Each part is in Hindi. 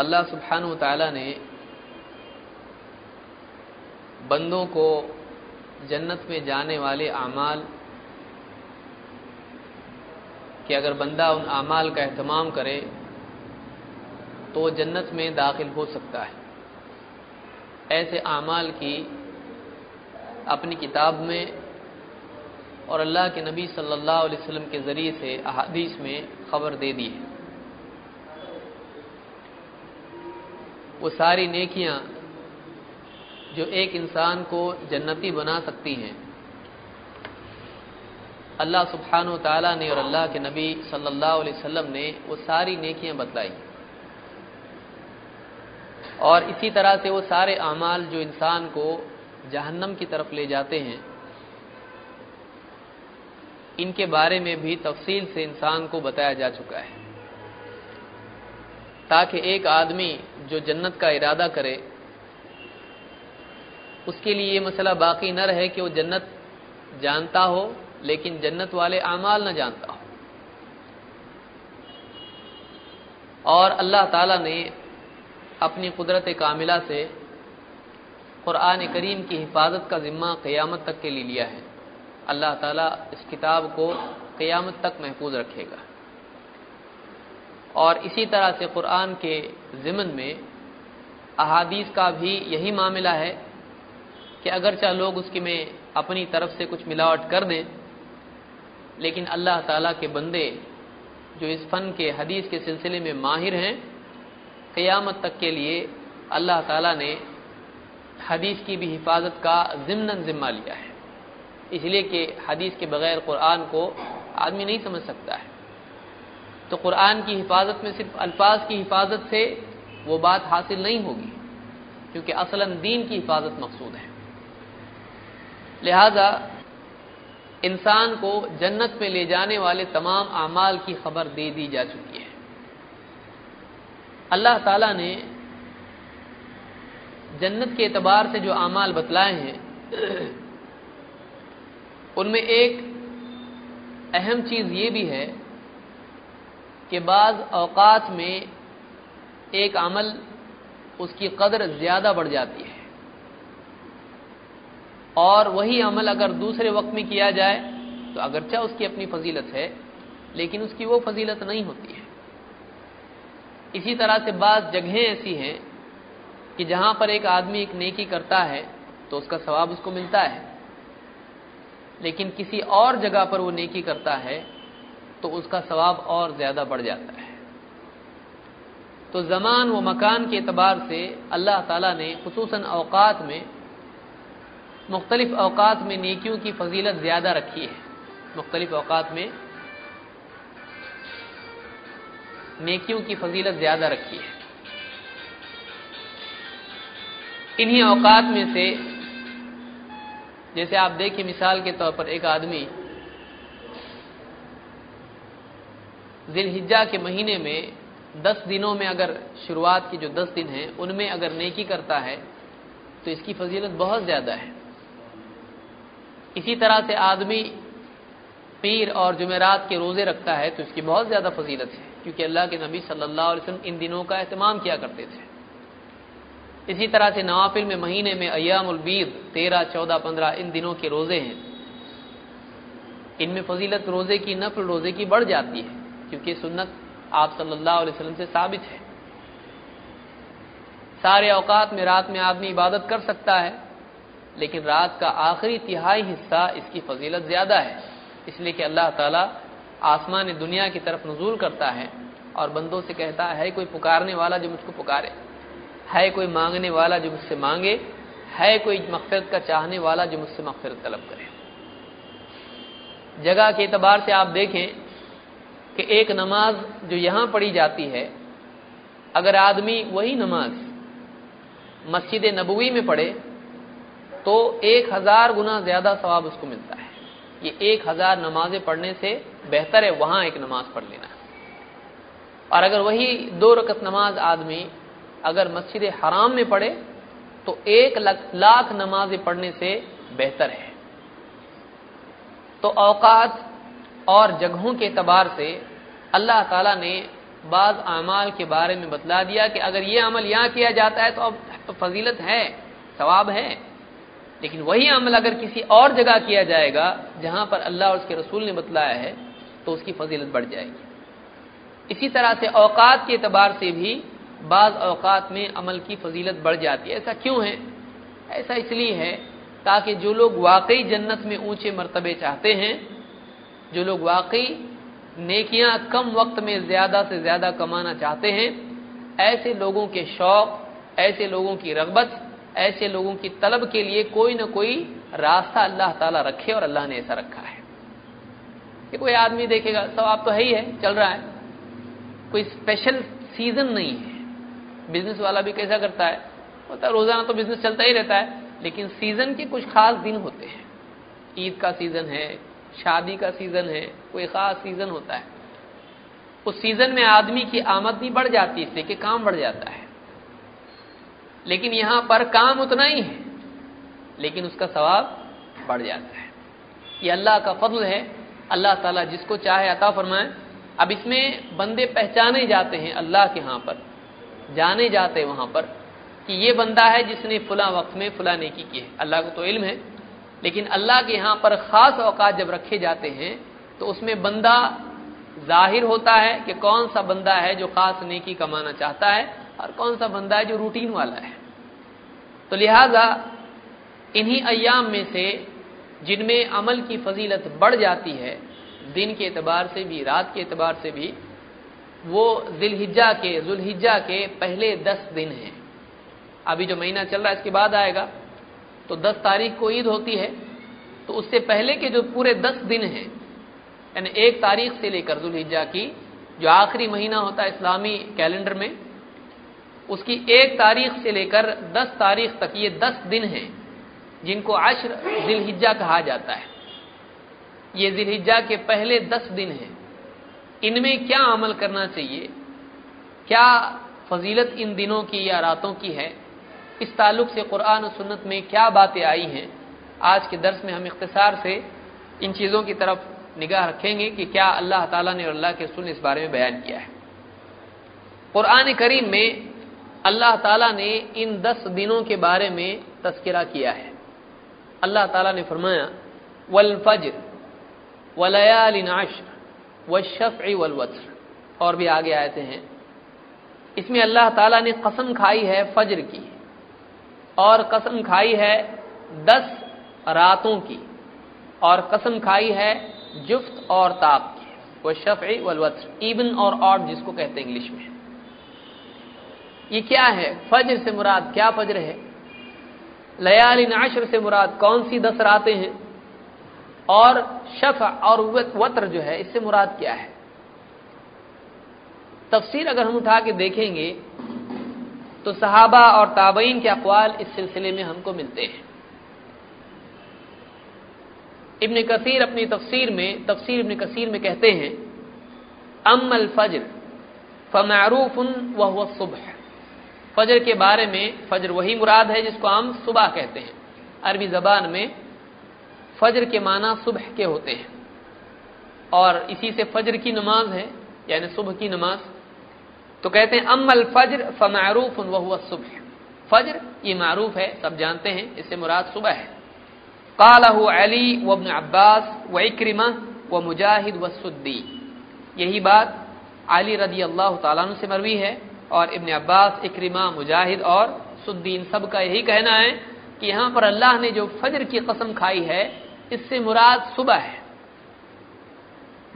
अल्लाह सुबहान ताला ने बंदों को जन्नत में जाने वाले अमाल कि अगर बंदा उन अमाल का अहतमाम करे तो जन्नत में दाखिल हो सकता है। ऐसे अमाल की अपनी किताब में और अल्लाह के नबी सल्लल्लाहु अलैहि वसल्लम के ज़रिए से अहादीस में खबर दे दी है। वो सारी नेकियाँ जो एक इंसान को जन्नती बना सकती हैं। अल्लाह सुबहान ताला ने और अल्लाह के नबी सल्लल्लाहु अलैहि वसल्लम ने वो सारी नेकियाँ बतलाई। और इसी तरह से वो सारे अमाल जो इंसान को जहन्नम की तरफ़ ले जाते हैं, इनके बारे में भी तफसील से इंसान को बताया जा चुका है। ताकि एक आदमी जो जन्नत का इरादा करे उसके लिए ये मसला बाकी न रहे कि वो जन्नत जानता हो, लेकिन जन्नत वाले अमाल न जानता हो। और अल्लाह ताला ने अपनी कुदरत कामिला से क़ुरान करीम की हिफाजत का ज़िम्मा क़यामत तक के लिए लिया है। अल्लाह ताला इस किताब को क़यामत तक महफूज रखेगा। और इसी तरह से कुरान के ज़िमन में अहादीस का भी यही मामला है कि अगरचा लोग उसकी में अपनी तरफ़ से कुछ मिलावट कर दें, लेकिन अल्लाह ताला के बंदे जो इस फ़न के, हदीस के सिलसिले में माहिर हैं, क़यामत तक के लिए अल्लाह ताला ने हदीस की भी हिफाजत का ज़िमन ज़िम्मा लिया है। इसलिए कि हदीस के बगैर कुरान को आदमी नहीं समझ सकता है। तो कुरान की हिफाजत में सिर्फ़ अल्फाज की हिफाजत से वो बात हासिल नहीं होगी, क्योंकि असलन दीन की हिफाजत मकसूद है। लिहाजा, इंसान को जन्नत में ले जाने वाले तमाम अमाल की खबर दे दी जा चुकी है। अल्लाह ताला ने जन्नत के एतबार से जो अमाल बतलाए हैं, उनमें एक अहम चीज़ ये भी है कि बाज़ अवकात में एक अमल, उसकी कदर ज़्यादा बढ़ जाती है। और वही अमल अगर दूसरे वक्त में किया जाए तो अगरचा उसकी अपनी फजीलत है, लेकिन उसकी वो फजीलत नहीं होती है। इसी तरह से बाज़ जगहें ऐसी हैं कि जहाँ पर एक आदमी एक नेकी करता है तो उसका सवाब उसको मिलता है। लेकिन किसी और जगह पर वो नेकी करता है तो उसका सवाब और ज़्यादा बढ़ जाता है। तो ज़मान व मकान के अतबार से अल्लाह ताला ने खसूस अवकात में मुख्तलिफ़ अवकात में नेकियों की फजीलत ज़्यादा रखी है। मुख्तलिफ़ अवकात में नेकियों की फजीलत ज़्यादा रखी है। इन्हीं अवकात में से जैसे आप देखिए मिसाल के तौर पर एक आदमी जिलहिजा के महीने में दस दिनों में अगर शुरुआत की जो दस दिन हैं, उनमें अगर नेकी करता है तो इसकी फजीलत बहुत ज़्यादा है। इसी तरह से आदमी पीर और जुमेरात के रोज़े रखता है तो इसकी बहुत ज़्यादा फजीलत है, क्योंकि अल्लाह के नबी सल्लल्लाहु अलैहि वसल्लम इन दिनों का अहतमाम किया करते थे। इसी तरह से नवाफिल में महीने में अयामुलबीद तेरह, चौदह, पंद्रह, इन दिनों के रोज़े हैं। इनमें फजीलत रोज़े की, नफल रोज़े की बढ़ जाती है, क्योंकि सुन्नत आप सल्लल्लाहु अलैहि वसल्लम से साबित है। सारे अवकात में रात में आदमी इबादत कर सकता है लेकिन रात का आखिरी तिहाई हिस्सा इसकी फजीलत ज़्यादा है। इसलिए कि अल्लाह ताला आसमान दुनिया की तरफ़ नजूल करता है और बंदों से कहता है, कोई पुकारने वाला जो मुझको पुकारे, है कोई मांगने वाला जो मुझसे मांगे, है कोई मकफरत का चाहने वाला जो मुझसे मकफरत तलब करे। जगह के एतबार से आप देखें कि एक नमाज़ जो यहाँ पढ़ी जाती है, अगर आदमी वही नमाज़ मस्जिद नबवी में पढ़े तो एक हज़ार गुना ज़्यादा सवाब उसको मिलता है। ये एक हज़ार नमाजें पढ़ने से बेहतर है, वहाँ एक नमाज़ पढ़ लेना और अगर वही दो रकत नमाज़ आदमी अगर मस्जिद हराम में पढ़े तो एक लाख नमाजें पढ़ने से बेहतर है। तो औकात और जगहों के एतबार से अल्लाह ताला ने बाज अमाल के बारे में बतला दिया कि अगर ये अमल यहाँ किया जाता है तो अब तो फजीलत है, सवाब है। लेकिन वही अमल अगर किसी और जगह किया जाएगा, जहाँ पर अल्लाह और उसके रसूल ने बतलाया है तो उसकी फजीलत बढ़ जाएगी। इसी तरह से औकात के एतबार से भी बाज अवकात में अमल की फजीलत बढ़ जाती है। ऐसा क्यों है? ऐसा इसलिए है ताकि जो लोग वाकई जन्नत में ऊँचे मरतबे चाहते हैं, जो लोग वाकई नेकियाँ कम वक्त में ज़्यादा से ज़्यादा कमाना चाहते हैं, ऐसे लोगों के शौक, ऐसे लोगों की रगबत ऐसे लोगों की तलब के लिए कोई ना कोई रास्ता अल्लाह ताला रखे और अल्लाह ने ऐसा रखा है। कि कोई आदमी देखेगा सब आप तो है ही है, चल रहा है। कोई स्पेशल सीज़न नहीं है। बिज़नेस वाला भी कैसा करता है? होता रोज़ाना तो बिज़नेस चलता ही रहता है, लेकिन सीज़न के कुछ खास दिन होते हैं। ईद का सीज़न है, शादी का सीज़न है, कोई खास सीज़न होता है। उस सीज़न में आदमी की आमदनी बढ़ जाती है इससे कि काम बढ़ जाता है। लेकिन यहाँ पर काम उतना ही है। लेकिन उसका सवाब बढ़ जाता है। ये अल्लाह का फजल है। अल्लाह ताला जिसको चाहे अता फरमाए। अब इसमें बंदे पहचाने जाते हैं अल्लाह के यहाँ पर। जाने जाते हैं वहाँ पर कि ये बंदा है जिसने फुला वक्त में फुला नेकी की है। अल्लाह को तो इल्म है। लेकिन अल्लाह के यहाँ पर खास औकात जब रखे जाते हैं तो उसमें बंदा ज़ाहिर होता है कि कौन सा बंदा है जो खास नेकी कमाना चाहता है। और कौन सा बंदा है जो रूटीन वाला है। तो लिहाजा, इन्हीं अयाम में से जिनमें अमल की फजीलत बढ़ जाती है, दिन के एतबार से भी, रात के एतबार से भी, वो जिलहिजा के जुलहिजा के पहले दस दिन हैं। अभी जो महीना चल रहा है, इसके बाद आएगा। तो दस तारीख को ईद होती है। तो उससे पहले के जो पूरे दस दिन हैं, यानी एक तारीख से लेकर जुलहिजा की, जो आखिरी महीना होता है इस्लामी कैलेंडर में उसकी एक तारीख से लेकर दस तारीख तक, ये दस दिन हैं, जिनको अश्र जिलहिजा कहा जाता है। ये जिलहिजा के पहले दस दिन हैं। इनमें क्या अमल करना चाहिए? क्या फजीलत इन दिनों की या रातों की है? इस ताल्लुक से कुरान और सुन्नत में क्या बातें आई हैं? आज के दर्स में हम इख्तसार से इन चीज़ों की तरफ़ निगाह रखेंगे कि क्या अल्लाह ताला ने अल्लाह के सुन इस बारे में बयान किया है। कुरान करीम में अल्लाह ताला ने इन दस दिनों के बारे में तस्करा किया है। अल्लाह ताला ने फरमाया, वल फज्र वलयाल नाशर वशफ़ वलवत्र और भी आगे आते हैं। इसमें अल्लाह ताला ने कसम खाई है फज्र की और कसम खाई है दस रातों की और कसम खाई है जुफ्त और ताप की। वह शफ़ वलवत्र इवन और ऑड जिसको कहते हैं इंग्लिश में। ये क्या है? फज्र से मुराद क्या फज्र है? लयालिन आशर से मुराद कौन सी दस रातें हैं? और शफ और वत्र जो है, इससे मुराद क्या है? तफसीर अगर हम उठा के देखेंगे तो सहाबा और ताबईन के अकवाल इस सिलसिले में हमको मिलते हैं। इब्न कसीर अपनी तफसीर में, तफसीर इब्न कसीर में कहते हैं अमल फजर, फमारूफन वह सुबह। फजर के बारे में, फजर वही मुराद है जिसको हम सुबह कहते हैं। अरबी जबान में फजर के माना सुबह के होते हैं। और इसी से फजर की नमाज़ है, यानी सुबह की नमाज़। तो कहते हैं अमल फजर फमारूफ वह सुबह। फजर, ये मारूफ है, सब जानते हैं, इससे मुराद सुबह है। कालहु अली वबन अब्बास व इक्रिमा व मुजाहिद व सुद्दी। यही बात अली रदी अल्लाह तु से मरवी है। और इब्न अब्बास, इक्रिमा, मुजाहिद और सुद्दीन सब का यही कहना है कि यहाँ पर अल्लाह ने जो फजर की कसम खाई है, इससे मुराद सुबह है।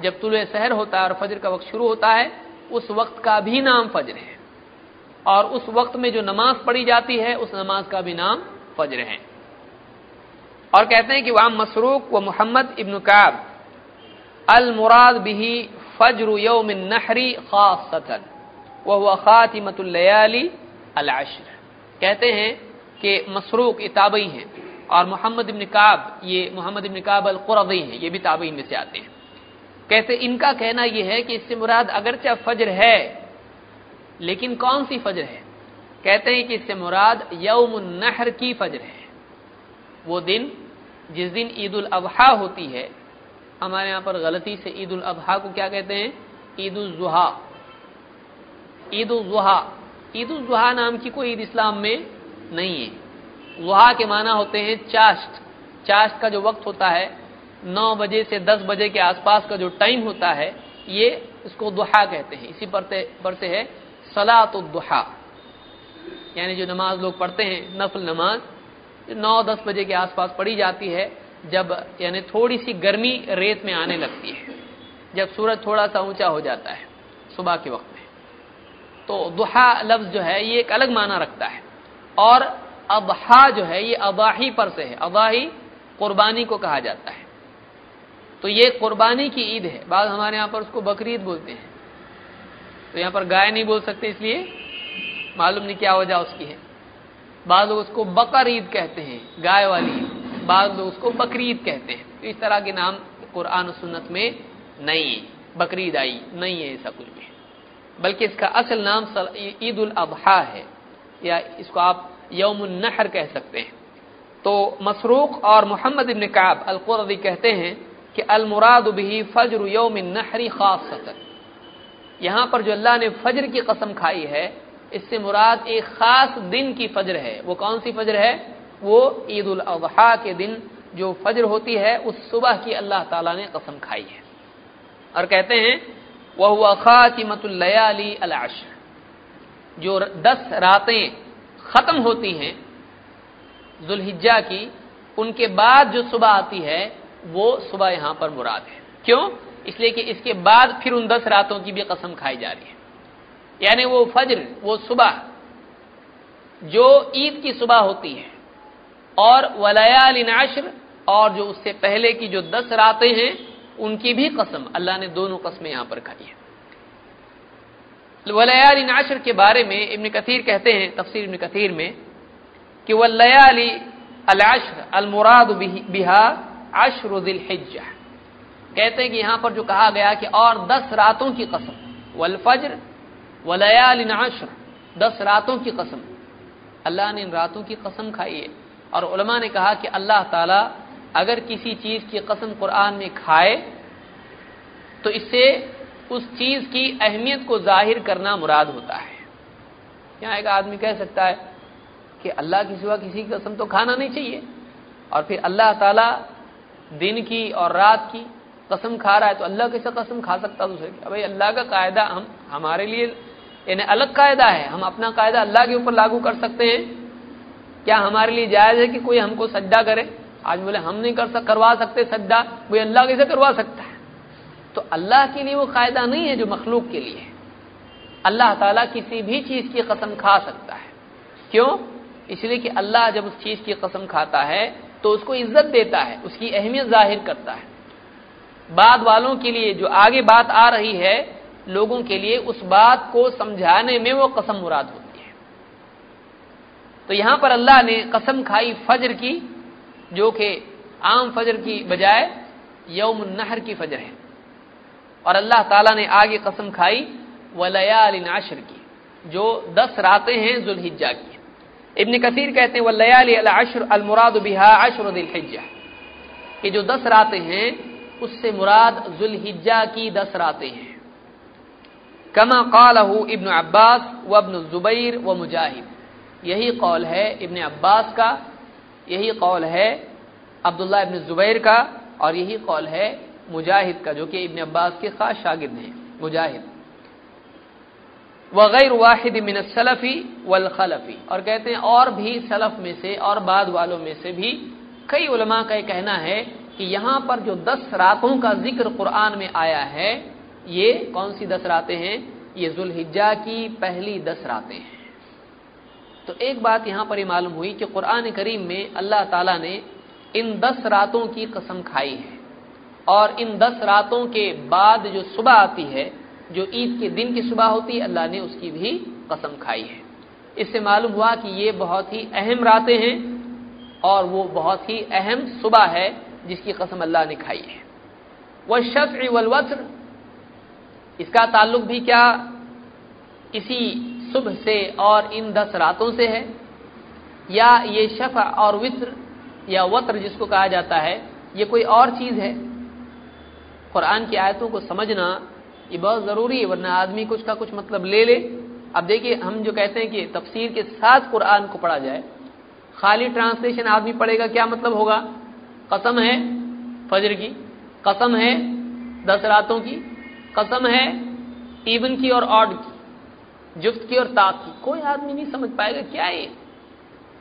जब तुल शहर होता है और फजर का वक्त शुरू होता है, उस वक्त का भी नाम फजर है। और उस वक्त में जो नमाज़ पढ़ी जाती है, उस नमाज़ का भी नाम फजर है। और कहते हैं कि वहाँ मसरूक व मोहम्मद इब्न काब, अल मुराद बिही फजर यौम नहरी खासतन। वह खातिमतुल्लयाली अल कहते हैं कि मसरूक, ये ताबई हैं। और मोहम्मद इब्न काब, ये मोहम्मद इब्न काब अल कुरदी हैं, ये भी ताबई में से आते हैं। कहते, इनका कहना यह है कि इससे मुराद अगरचा फजर है, लेकिन कौन सी फजर है? कहते हैं कि इससे मुराद यौम नहर की फजर है। वो दिन, जिस दिन ईद उल अबहा होती है, हमारे यहाँ पर गलती से ईद उल अबहा को क्या कहते हैं? ईद उल जुहा। ईद उल जुहा। ईद उल जुहा नाम की कोई ईद इस्लाम में नहीं है। जुहा के माना होते हैं चास्ट चास्ट का जो वक्त होता है, नौ बजे से दस बजे के आसपास का जो टाइम होता है, ये इसको दुहा कहते हैं। इसी पर से है सलात दुहा यानी जो नमाज़ लोग पढ़ते हैं, नफल नमाज़ नौ दस बजे के आसपास पढ़ी जाती है, जब यानी थोड़ी सी गर्मी रेत में आने लगती है, जब सूरज थोड़ा सा ऊँचा हो जाता है, सुबह के वक्त में। तो दुहा लफ्ज जो है, ये एक अलग माना रखता है। और अबहा जो है, ये अबाही पर से है। अबाही कुर्बानी को कहा जाता है। तो ये कुर्बानी की ईद है। बाद हमारे यहाँ पर उसको बकरी ईद बोलते हैं। तो यहाँ पर गाय नहीं बोल सकते, इसलिए मालूम नहीं क्या वजह उसकी है। बाद लोग उसको बकर ईद कहते हैं, गाय वाली। ईद बाद लोग उसको बकरी ईद कहते हैं। तो इस तरह के नाम कुरान सुन्नत में नहीं है। बकरी ईद आई, नहीं है ऐसा कुछ बल्कि इसका असल नाम ईद उल अबहा है, या इसको आप यौम नहर कह सकते हैं। तो मसरूक और मोहम्मद इबन काब अलकुरदी कहते हैं कि अलमुराद बिही फजर यौम नहरी खास यहाँ पर जो अल्लाह ने फजर की कसम खाई है, इससे मुराद एक खास दिन की फजर है। वो कौन सी फजर है? वो ईद उल अजहा के दिन जो फजर होती है, उस सुबह की अल्लाह ताला ने कसम खाई है। और कहते हैं वह हुआ खातिमतुल्लयाली अल जो दस रातें खत्म होती हैं, जुल्हिज्जा की, उनके बाद जो सुबह आती है, वो सुबह यहाँ पर मुराद है। क्यों? इसलिए कि इसके बाद फिर उन दस रातों की भी कसम खाई जा रही है। यानी वो फज्र, वो सुबह, जो ईद की सुबह होती है, और वलयालिनाश्र और जो उससे पहले की जो दस रातें हैं उनकी भी कसम, अल्लाह ने दोनों कस्में यहाँ पर खाई है। वलयालिनाश्र के बारे में इब्न कथीर कहते हैं, तफसीर इब्न कथीर में, कि वलयाली अलाश्र अलमुराद बिहा अशर दिल हिज्जा कहते हैं कि यहाँ पर जो कहा गया कि और दस रातों की कसम वल फज्र वलयाल आशर दस रातों की कसम। अल्लाह ने इन रातों की कसम खाई है। और उलमा ने कहा कि अल्लाह ताला अगर किसी चीज़ की कसम कुरान में खाए तो इससे उस चीज़ की अहमियत को ज़ाहिर करना मुराद होता है। यहाँ एक आदमी कह सकता है कि अल्लाह की सिवा किसी की कसम तो खाना नहीं चाहिए, और फिर अल्लाह ताला दिन की और रात की कसम खा रहा है तो अल्लाह कैसे कसम खा सकता दूसरे की? भाई, अल्लाह का कायदा हम, हमारे लिए यानी अलग कायदा है। हम अपना कायदा अल्लाह के ऊपर लागू कर सकते हैं। क्या हमारे लिए जायज़ है कि कोई हमको सज्जा करे? आज बोले, हम नहीं कर सक, करवा सकते सज्जा, कोई अल्लाह कैसे करवा सकता है? तो अल्लाह के लिए वो कायदा नहीं है जो मखलूक के लिए अल्लाह ताला किसी भी चीज़ की कसम खा सकता है। क्यों? इसलिए कि अल्लाह जब उस चीज़ की कसम खाता है तो उसको इज़्ज़त देता है, उसकी अहमियत ज़ाहिर करता है। बाद वालों के लिए जो आगे बात आ रही है, लोगों के लिए उस बात को समझाने में वो कसम मुराद होती है। तो यहाँ पर अल्लाह ने कसम खाई फजर की जो कि आम फजर की बजाय यौम नहर की फजर है। और अल्लाह ताला ने आगे कसम खाई वलयाल नाशर की, जो दस रातें हैं जुलहिज्जा की। इब्न कसीर कहते हैं, वलयाल अशर अलमुराद बिहा अशर दिलहिज्जा कि जो दस रातें हैं, उससे मुराद जुलहिज्जा की दस रातें हैं। कमा कालहू इब्न अब्बास व अबन जुबैर व मुजाहिद। यही कौल है इब्न अब्बास का यही कौल है अब्दुल्ला इब्न जुबैर का और यही कौल है मुजाहिद का, जो कि इब्न अब्बास के खास शागिद हैं, मुजाहिद। वगैर वाहिद मिन सलफी वल खलफी। और कहते हैं, और भी सलफ में से और बाद वालों में से भी कई उलमा का कहना है कि यहाँ पर जो दस रातों का ज़िक्र कुरान में आया है, ये कौन सी दस रातें हैं? ये जुल्हिज्जा की पहली दस रातें हैं। तो एक बात यहाँ पर मालूम हुई कि कुरान करीम में अल्लाह ताला ने इन दस रातों की कसम खाई है। और इन दस रातों के बाद जो सुबह आती है, जो ईद के दिन की सुबह होती है, अल्लाह ने उसकी भी कसम खाई है। इससे मालूम हुआ कि ये बहुत ही अहम रातें हैं और वो बहुत ही अहम सुबह है जिसकी कसम अल्लाह ने खाई है। वह वलवत्र इसका ताल्लुक भी क्या? इसी सुबह से और इन दस रातों से है। या ये शफ और वित्र या वत्र जिसको कहा जाता है, ये कोई और चीज़ है। कुरान की आयतों को समझना ये बहुत ज़रूरी है, वरना आदमी कुछ का कुछ मतलब ले ले। अब देखिए, हम जो कहते हैं कि तफसीर के साथ कुरान को पढ़ा जाए, खाली ट्रांसलेशन आदमी पढ़ेगा, क्या मतलब होगा? कसम है फजर की, कसम है दस रातों की, कसम है इवन की और ऑड की। जुफ्त की और ताक की। कोई आदमी नहीं समझ पाएगा क्या है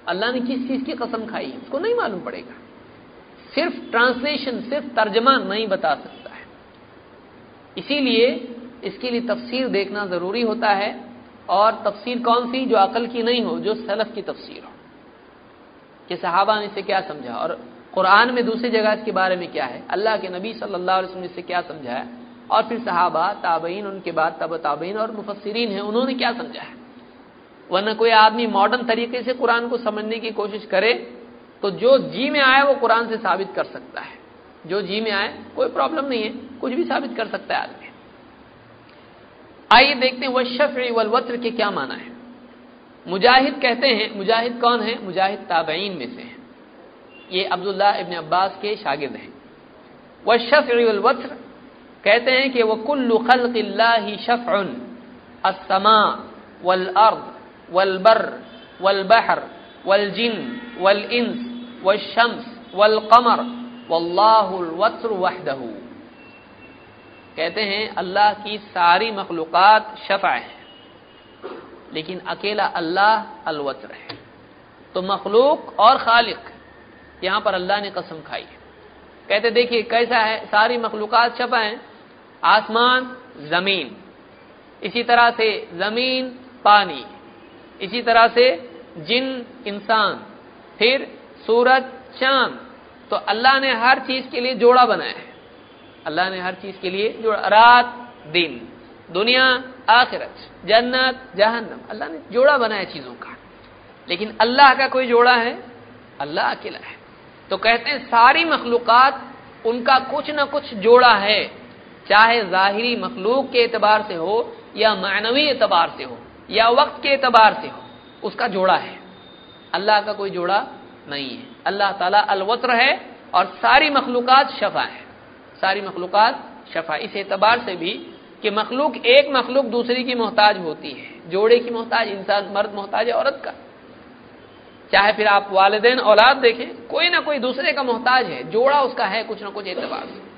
अल्लाह ने किस चीज़ की कसम खाई? उसको नहीं मालूम पड़ेगा। सिर्फ़ ट्रांसलेशन, सिर्फ़ तर्जमा नहीं बता सकता है। इसीलिए इसके लिए तफसीर देखना ज़रूरी होता है। और तफसीर कौन सी? जो अकल की नहीं हो, जो सलफ की तफसीर हो। कि सहाबा ने इसे क्या समझा? और कुरान में दूसरी जगह इसके बारे में क्या है? अल्लाह के नबी सल्लल्लाहु अलैहि वसल्लम ने इसे क्या समझाया और फिर सहाबा, ताबईन, उनके बाद तब ताबईन और मुफसरीन है, उन्होंने क्या समझा है? वरना कोई आदमी मॉडर्न तरीके से कुरान को समझने की कोशिश करे तो जो जी में आए, वो कुरान से साबित कर सकता है। जो जी में आए, कोई प्रॉब्लम नहीं है, कुछ भी साबित कर सकता है आदमी। आइए देखते हैं वह शफ वत्र के क्या माना है। मुजाहिद कहते हैं, मुजाहिद कौन है? मुजाहिद ताबईन में से है। ये अब्दुल्ला इबन अब्बास के शागिद हैं। वह शफ वत्र कहते हैं कि वह कुल्लु खल्ला शफ़न असमा वल अर्द वल बर वल बहर वल जिन वल इंस वल शम्स वल कमर वल्लाहुल वहदहू। कहते हैं, अल्लाह की सारी मखलूक़ात शफ़ा है, लेकिन अकेला अल्लाह अलवत्र है। तो मखलूक और खालिक, यहाँ पर अल्लाह ने कसम खाई है। कहते, देखिए, कैसा है? सारी मखलूक़ात शफ़ा है। आसमान, ज़मीन। इसी तरह से ज़मीन, पानी। इसी तरह से जिन इंसान। फिर सूरज, चाँद। तो अल्लाह ने हर चीज़ के लिए जोड़ा बनाया है। अल्लाह ने हर चीज़ के लिए जोड़ा। रात, दिन। दुनिया, आखिरत। जन्नत, जहन्नम। अल्लाह ने जोड़ा बनाया चीज़ों का। लेकिन अल्लाह का कोई जोड़ा है? अल्लाह अकेला है। तो कहते हैं, सारी मखलूकत उनका कुछ ना कुछ जोड़ा है, चाहे जाहिरी मखलूक के एतबार से हो, या मानवी एतबार से हो, या वक्त के एतबार से हो, उसका जोड़ा है। अल्लाह का कोई जोड़ा नहीं है। अल्लाह ताला अलवत्र है और सारी मखलूकत शफा है। सारी मखलूकत शफा। इस एतबार से भी कि मखलूक एक मखलूक दूसरी की मोहताज होती है। जोड़े की मोहताज, इंसान मर्द मोहताज है औरत का। चाहे फिर आप वालदेन औलाद देखें, कोई ना कोई दूसरे का मोहताज है, जोड़ा उसका है कुछ ना कुछ एतबार से।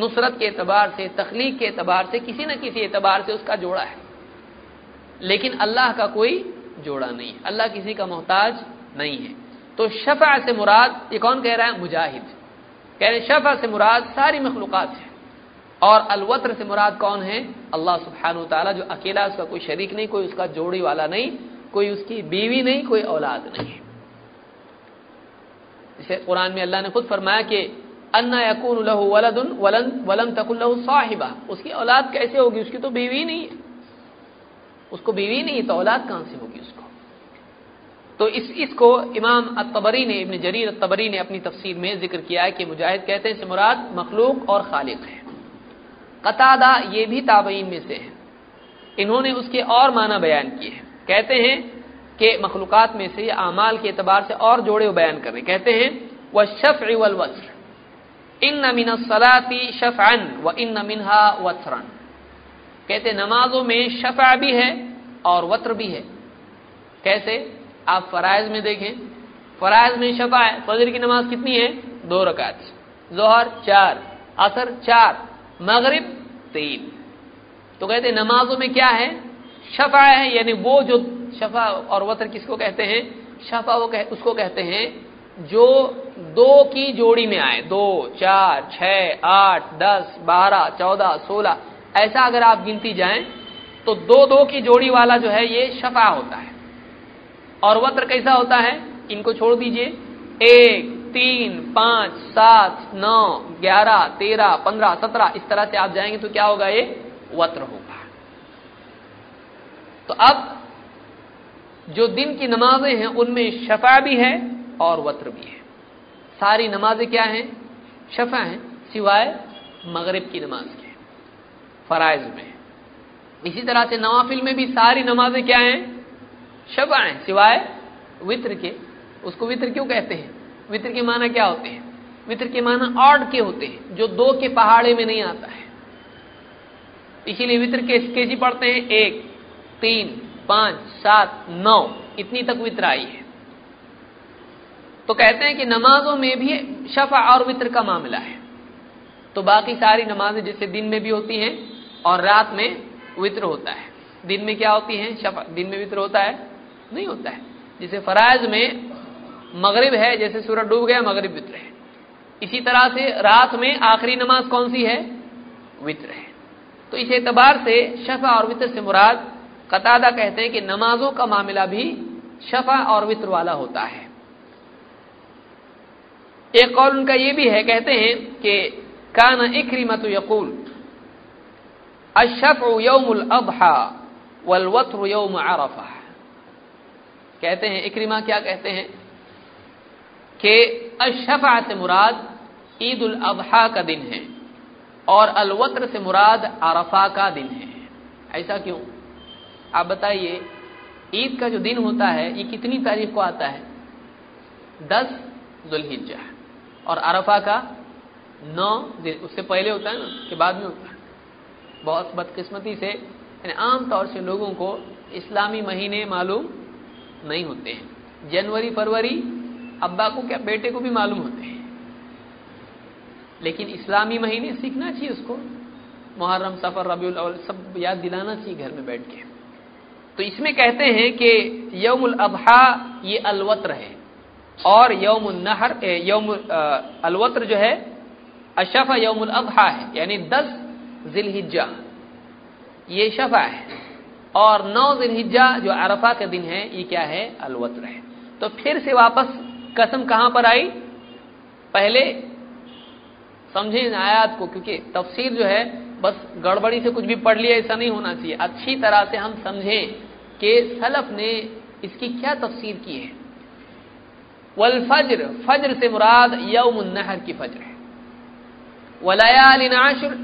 नुसरत के एतबार से, तखलीक के एतबार से, किसी न किसी एतबार से उसका जोड़ा है। लेकिन अल्लाह का कोई जोड़ा नहीं अल्लाह किसी का मोहताज नहीं है। तो शफा से मुराद, ये कौन कह रहा है? मुजाहिद। कह रहे शफा से मुराद सारी मखलूकत है। और अलवत्र से मुराद कौन है? अल्लाह सुबहान तला जो अकेला उसका कोई शरीक नहीं, कोई उसका जोड़ी वाला नहीं, कोई उसकी बीवी नहीं, कोई औलाद नहीं है। इसे कुरान में अल्लाह ने खुद फरमाया कि अन्ना यकून लहू वलदुन वलन वलम तकुल्लहु साहिबा। उसकी औलाद कैसे होगी? उसकी तो बीवी नहीं है। उसको बीवी नहीं तो औलाद कहाँ से होगी उसको? तो इस, इसको इमाम अतबरी ने, इबन जरीर अतबरी ने अपनी तफसीर में ज़िक्र किया है कि मुजाहिद कहते हैं मुराद मखलूक और खालिक है। कतादा ये भी ताबईन में से है। इन्होंने उसके और माना बयान किए हैं। कहते हैं कि मखलूकत में से अमाल के एतबार से और जोड़े बयान कर रहे कहते हैं वह शफ वल वस्र इन मिन सलाती शफन व इन मिनहा वसरन कहते नमाजों में शफा भी है और वत्र भी है। कैसे? आप फराइज में देखें। फराइज में शफा है। फजर की नमाज़ कितनी है? दो रकात। जोहर चार, असर चार, मगरिब तीन। तो कहते नमाजों में क्या है? शफा है यानी वो जो शफा और वत्र किसको कहते हैं? शफा वो कह, उसको कहते हैं जो दो की जोड़ी में आए। दो चार छ आठ दस बारह चौदह सोलह। ऐसा अगर आप गिनती जाएँ तो दो दो की जोड़ी वाला जो है ये शफा होता है। और वत्र कैसा होता है? इनको छोड़ दीजिए। एक तीन पाँच सात नौ ग्यारह तेरह पंद्रह सत्रह इस तरह से आप जाएँगे तो क्या होगा ये? वत्र होगा। तो अब जो दिन की नमाजें हैं, उनमें शफा भी है और वत्र भी है। सारी नमाजें क्या हैं? शफा हैं, सिवाय मगरिब की नमाज़ के फराइज में। इसी तरह से नवाफिल में भी सारी नमाजें क्या हैं? शफा हैं, सिवाय वित्र के। उसको वित्र क्यों कहते हैं? वित्र के माना क्या होते हैं? वित्र के माना ऑड के होते हैं, जो दो के पहाड़े में नहीं आता है। इसीलिए वित्र के कैसी पढ़ते हैं एक तीन, पाँच, सात, नौ, इतनी तक वित्र आई है। तो कहते हैं कि नमाजों में भी शफा और वित्र का मामला है। तो बाकी सारी नमाजें जैसे दिन में भी होती हैं और रात में वित्र होता है। दिन में क्या होती है? शफा, दिन में वित्र होता है? नहीं होता है। जैसे फराज में मगरिब है, जैसे सूरज डूब गया, मगरिब वित्र है। इसी तरह से रात में आखिरी नमाज़ कौन सी है? वित्र है। तो इस एतबार से शफा और वित्र से मुराद कतादा कहते हैं कि नमाजों का मामला भी शफा और वित्र वाला होता है। एक कौल उनका यह भी है, कहते हैं कि कान इक्रीमत यकूल, अशफ यौमुल अबहा वल वत्र यौम आरफा कहते हैं, इक्रीमा क्या कहते हैं? कि अशफा से मुराद ईद उल अबहा का दिन है और अलवत्र से मुराद आरफा का दिन है। ऐसा क्यों? आप बताइए, ईद का जो दिन होता है, ये कितनी तारीख को आता है? दस जुल्हिज्जा और अरफा का नौ दिन, उससे पहले होता है ना के बाद में होता है। बहुत बदकिस्मती से, यानी आमतौर से लोगों को इस्लामी महीने मालूम नहीं होते हैं। जनवरी, फरवरी, अब्बा को क्या, बेटे को भी मालूम होते हैं। लेकिन इस्लामी महीने सीखना चाहिए उसको। मुहर्रम, सफ़र रबी सब याद दिलाना चाहिए घर में बैठ के। तो इसमें कहते हैं कि यौमुल अबहा ये अलवत्र है। और यौम नहर यौम अलवत्र जो है, अशफा यौमुल अबहा है, यानी दस जिलहिज्जा। ये शफा है। और नौ जिलहिज्जा जो अरफा के दिन है, ये क्या है? अलवत्र है। तो फिर से वापस कसम कहाँ पर आई? पहले समझे इन आयात को, क्योंकि तफसीर जो है, बस गड़बड़ी से कुछ भी पढ़ लिया, ऐसा नहीं होना चाहिए। अच्छी तरह से हम समझें। कि सलफ ने इसकी क्या तफसीर की है? वल फज्र फज्र से मुराद यौम नहर की फज्र है। वलयाल आशर,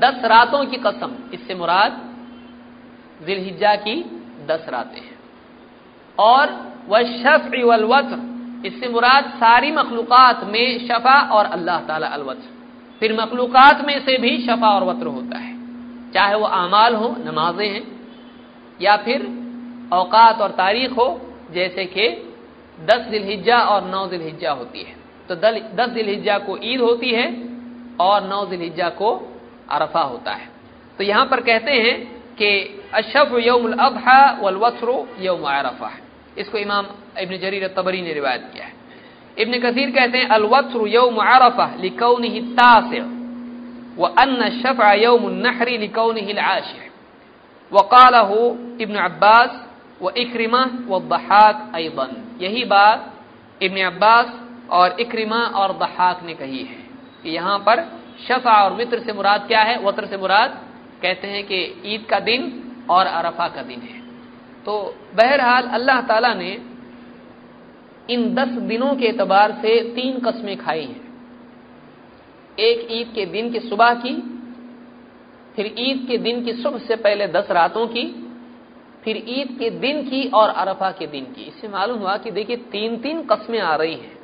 दस रातों की कसम, इससे मुराद जिलहिज्जा की दस रातें हैं। और वह शफ वलवत्र इससे मुराद सारी मखलूक़ात में शफा और अल्लाह ताला अलवत्र फिर मखलूक़ात में से भी शफा और वत्र होता है। चाहे वो अमाल हो, नमाजें हैं, या फिर औकात और तारीख हो, जैसे कि दस दिलहिज्जा और नौ दिलहिज्जा होती है। तो दस दिलहिज्जा को ईद होती है और नौ दिलहिज्जा को अरफा होता है। तो यहाँ पर कहते हैं कि अशफ यौम अबहा वल वसरो यौम अरफा है। इसको इमाम इब्न जरीर तबरी ने रिवायत किया है। इब्न कसीर कहते हैं अलवत्र यौम अरफा लिकौन तास व अन्न शफा यौम नहरी लिकौन आशिर वकालह इब्न अब्बास व इक्रिमा व बहाक अबन यही बात इब्न अब्बास और इक्रिमा और बहाक ने कही है कि यहाँ पर शफा और मित्र से मुराद क्या है? वत्र से मुराद कहते हैं कि ईद का दिन और अरफा का दिन है। तो बहरहाल अल्लाह ताला ने इन दस दिनों के एतबार से तीन कस्में खाई हैं। एक ईद के दिन की सुबह की, फिर ईद के दिन की सुबह से पहले दस रातों की फिर ईद के दिन की और अरफा के दिन की। इससे मालूम हुआ कि देखिए तीन तीन कस्में आ रही हैं।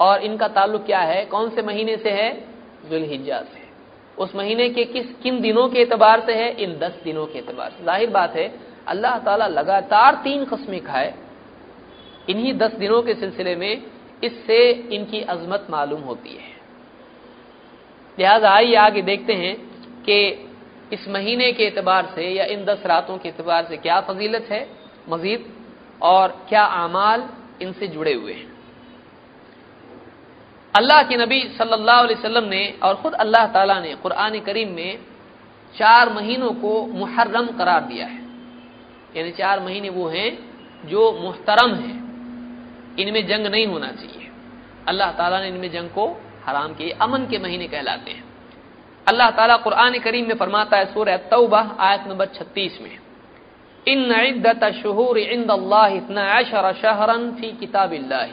और इनका ताल्लुक क्या है? कौन से महीने से है? जुलहिज्जा से। उस महीने के किस, किन दिनों के एतबार से है? इन दस दिनों के एतबार से। ज़ाहिर बात है, अल्लाह ताला लगातार तीन कस्में खाए। इन्हीं दस दिनों के सिलसिले में इससे इनकी अजमत मालूम होती है। लिहाजा आइए आगे देखते हैं कि इस महीने के एतबार से या इन दस रातों के एतबार से क्या फजीलत है, मजीद? और क्या आमाल इनसे जुड़े हुए हैं? अल्लाह के नबी सल्लल्लाहु अलैहि वसल्लम ने और खुद अल्लाह ताला ने कुरान करीम में चार महीनों को मुहर्रम करार दिया है। यानी चार महीने वो हैं जो मुहतरम हैं। इनमें जंग नहीं होना चाहिए। अल्लाह ताला ने इनमें जंग को हराम किए अमन के महीने कहलाते हैं। अल्लाह ताला कुरान करीम में फरमाता है सूर्य तौबा, आयत नंबर 36 में। इन इद्दत शहूर इंद अल्लाह इतना अशर शहरन फ़ी किताबिल्लाह।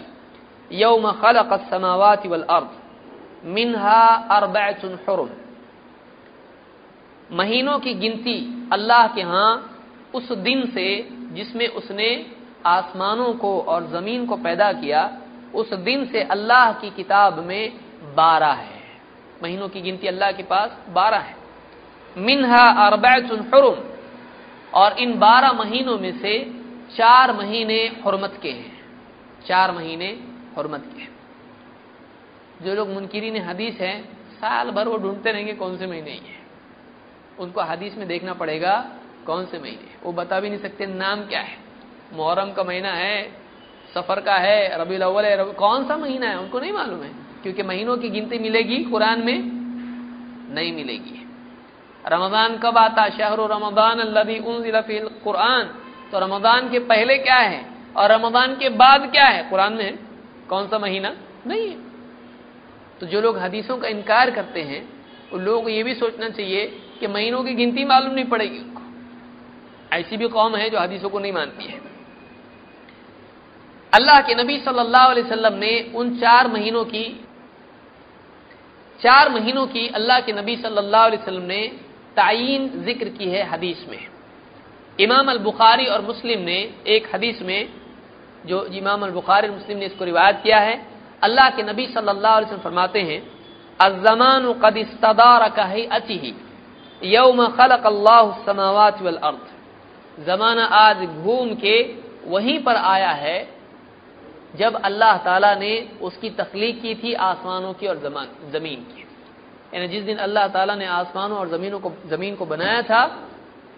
यौम खलक समावाति वल अर्द। मिनहा अरबअतुन हुरुम। महीनों की गिनती अल्लाह के यहाँ उस दिन से जिसमें उसने आसमानों को और ज़मीन को पैदा किया, उस दिन से अल्लाह की किताब में बारह है। महीनों की गिनती अल्लाह के पास बारह है। मिनहा अरबुम और इन बारह महीनों में से चार महीने हरमत के हैं। चार महीने हरमत के हैं। जो लोग मुनकरी ने हदीस है, साल भर वो ढूंढते रहेंगे कौन से महीने है। उनको हदीस में देखना पड़ेगा कौन से महीने वो बता भी नहीं सकते नाम क्या है। मुहर्रम का महीना है, सफ़र का है रबी अव्वल है, रबी, कौन सा महीना है? उनको नहीं मालूम है। क्योंकि महीनों की गिनती मिलेगी, कुरान में नहीं मिलेगी। रमज़ान कब आता? शहर रमदान अल्लदी उन कुरान। तो रमज़ान के पहले क्या है? और रमज़ान के बाद क्या है? कुरान में कौन सा महीना नहीं है। तो जो लोग हदीसों का इनकार करते हैं, उन लोगों को यह भी सोचना चाहिए कि महीनों की गिनती मालूम नहीं पड़ेगी उनको। ऐसी भी कौम है जो हदीसों को नहीं मानती है। अल्लाह के नबी सल्लल्लाहु अलैहि वसल्लम ने उन चार महीनों की चार महीनों की अल्लाह के नबी सल्लल्लाहु अलैहि वसल्लम ने तयन ज़िक्र की है हदीस में। इमाम अल बुखारी और मुस्लिम ने एक हदीस में, जो इमाम अल बुखारी और मुस्लिम ने इसको रिवायत किया है, अल्लाह के नबी सल्लल्लाहु अलैहि वसल्लम फरमाते हैं अजमान कद इस्तदार कही यौम खलक अल्लाह समावात वल अर्थ जमाना आज घूम के वहीं पर आया है जब अल्लाह ताला ने उसकी तखलीक की थी आसमानों की और ज़मीन की। यानी जिस दिन अल्लाह ताला ने आसमानों और जमीनों को, ज़मीन को बनाया था,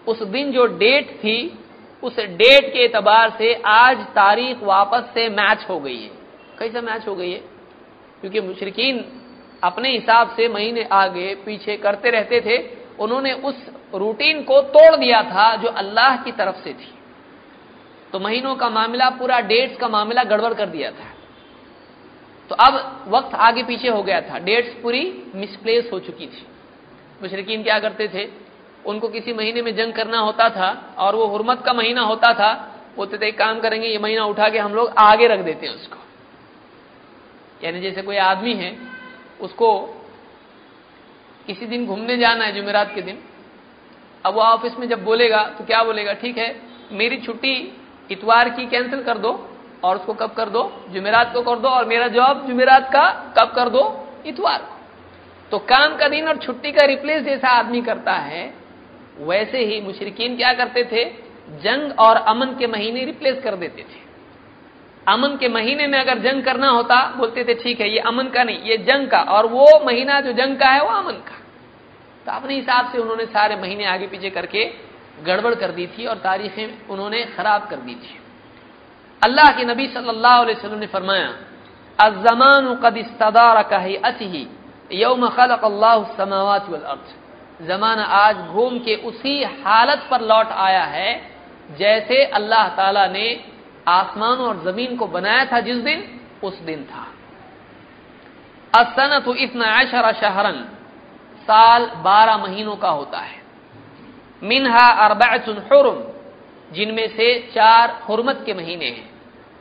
उस दिन जो डेट थी, उस डेट के एतबार से आज तारीख वापस से मैच हो गई है। कैसे मैच हो गई है? क्योंकि मुशरकिन अपने हिसाब से महीने आगे पीछे करते रहते थे। उन्होंने उस रूटीन को तोड़ दिया था जो अल्लाह की तरफ़ से थी। तो महीनों का मामला, पूरा डेट्स का मामला गड़बड़ कर दिया था। तो अब वक्त आगे पीछे हो गया था। डेट्स पूरी मिसप्लेस हो चुकी थी। मुशरकिन क्या करते थे? उनको किसी महीने में जंग करना होता था और वो हुरमत का महीना होता था। बोलते थे, एक काम करेंगे, ये महीना उठा के हम लोग आगे रख देते हैं उसको। यानी जैसे कोई आदमी है, उसको किसी दिन घूमने जाना है जुमेरात के दिन। अब वो ऑफ़िस में जब बोलेगा तो क्या बोलेगा? ठीक है, मेरी छुट्टी इतवार की कैंसिल कर दो और उसको कब कर दो? जुमेरात को कर दो और मेरा जॉब जुमेरात का कब कर दो? इतवार को। तो काम का दिन और छुट्टी का रिप्लेस जैसा आदमी करता है, वैसे ही मुशरकिन क्या करते थे? जंग और अमन के महीने रिप्लेस कर देते थे। अमन के महीने में अगर जंग करना होता, बोलते थे, ठीक है, ये अमन का नहीं, ये जंग का। और वो महीना जो जंग का है, वो अमन का। तो अपने हिसाब से उन्होंने सारे महीने आगे पीछे करके गड़बड़ कर दी थी और तारीखें उन्होंने खराब कर दी थी। अल्लाह के नबी सल्लल्लाहु अलैहि वसल्लम ने फरमाया अजमान कद इस्तदार कही अति यौम खलक अल्लाह समावत अर्थ जमाना आज घूम के उसी हालत पर लौट आया है, जैसे अल्लाह ताला ने आसमान और ज़मीन को बनाया था जिस दिन, उस दिन था। असनत इतना आशरा शहरन, साल बारह महीनों का होता है। मिनहा अरबातुन हुरम, जिनमें से चार हुरमत के महीने हैं,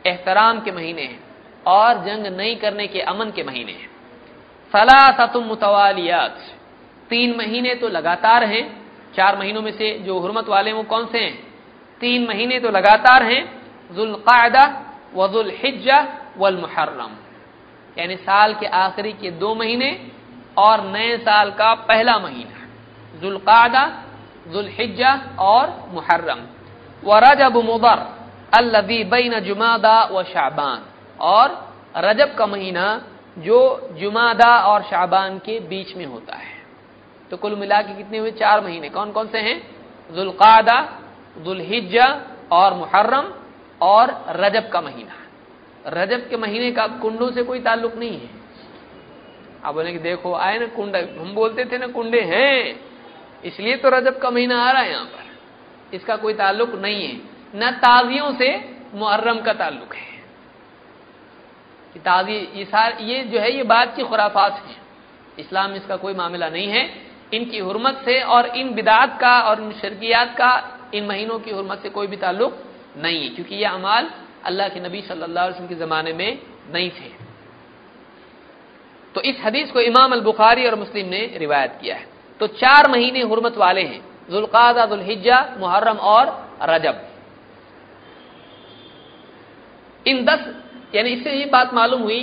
एहतराम के महीने हैं, और जंग नहीं करने के अमन के महीने हैं। सलासतुम मुतवालियात, तीन महीने तो लगातार हैं, चार महीनों में से जो हुरमत वाले वो कौन से हैं? तीन महीने तो लगातार हैं, जुल्कायदा वजुल हिज्जा वल मुहर्रम। यानी साल के आखिरी के दो महीने और नए साल का पहला महीना। जुल्कादा जुल्हिज्जा और मुहर्रम व रजब मुदर अल्लदी बैन जुमादा व शाबान और रजब का महीना जो जुमादा और शाबान के बीच में होता है तो कुल मिला के कितने हुए चार महीने कौन कौन से हैं जुल्कादा जुल्हिज्जा और मुहर्रम और रजब का महीना रजब के महीने का कुंडों से कोई ताल्लुक नहीं है आप बोले कि देखो आए ना कुंड हम बोलते थे ना कुंडे हैं इसलिए तो रजब का महीना आ रहा है यहाँ पर। इसका कोई ताल्लुक नहीं है। न ताजियों से मुहर्रम का ताल्लुक है। ताजी, ये सार, ये जो है, ये बात की खुराफात है। इस्लाम इसका कोई मामला नहीं है। इनकी हरमत से और इन बिदात का और इन शर्कियात का, इन महीनों की हरमत से कोई भी ताल्लुक नहीं है। क्योंकि यह अमाल अल्लाह के नबी सल्लल्लाहु अलैहि वसल्लम के ज़माने में नहीं थे। तो इस हदीस को इमाम अल बुखारी और मुस्लिम ने रिवायत किया है। तो चार महीने हुरमत वाले हैं, जुल्कादा, जुल्हिज्जा, मुहर्रम और रजब। इन दस, यानी इससे ये बात मालूम हुई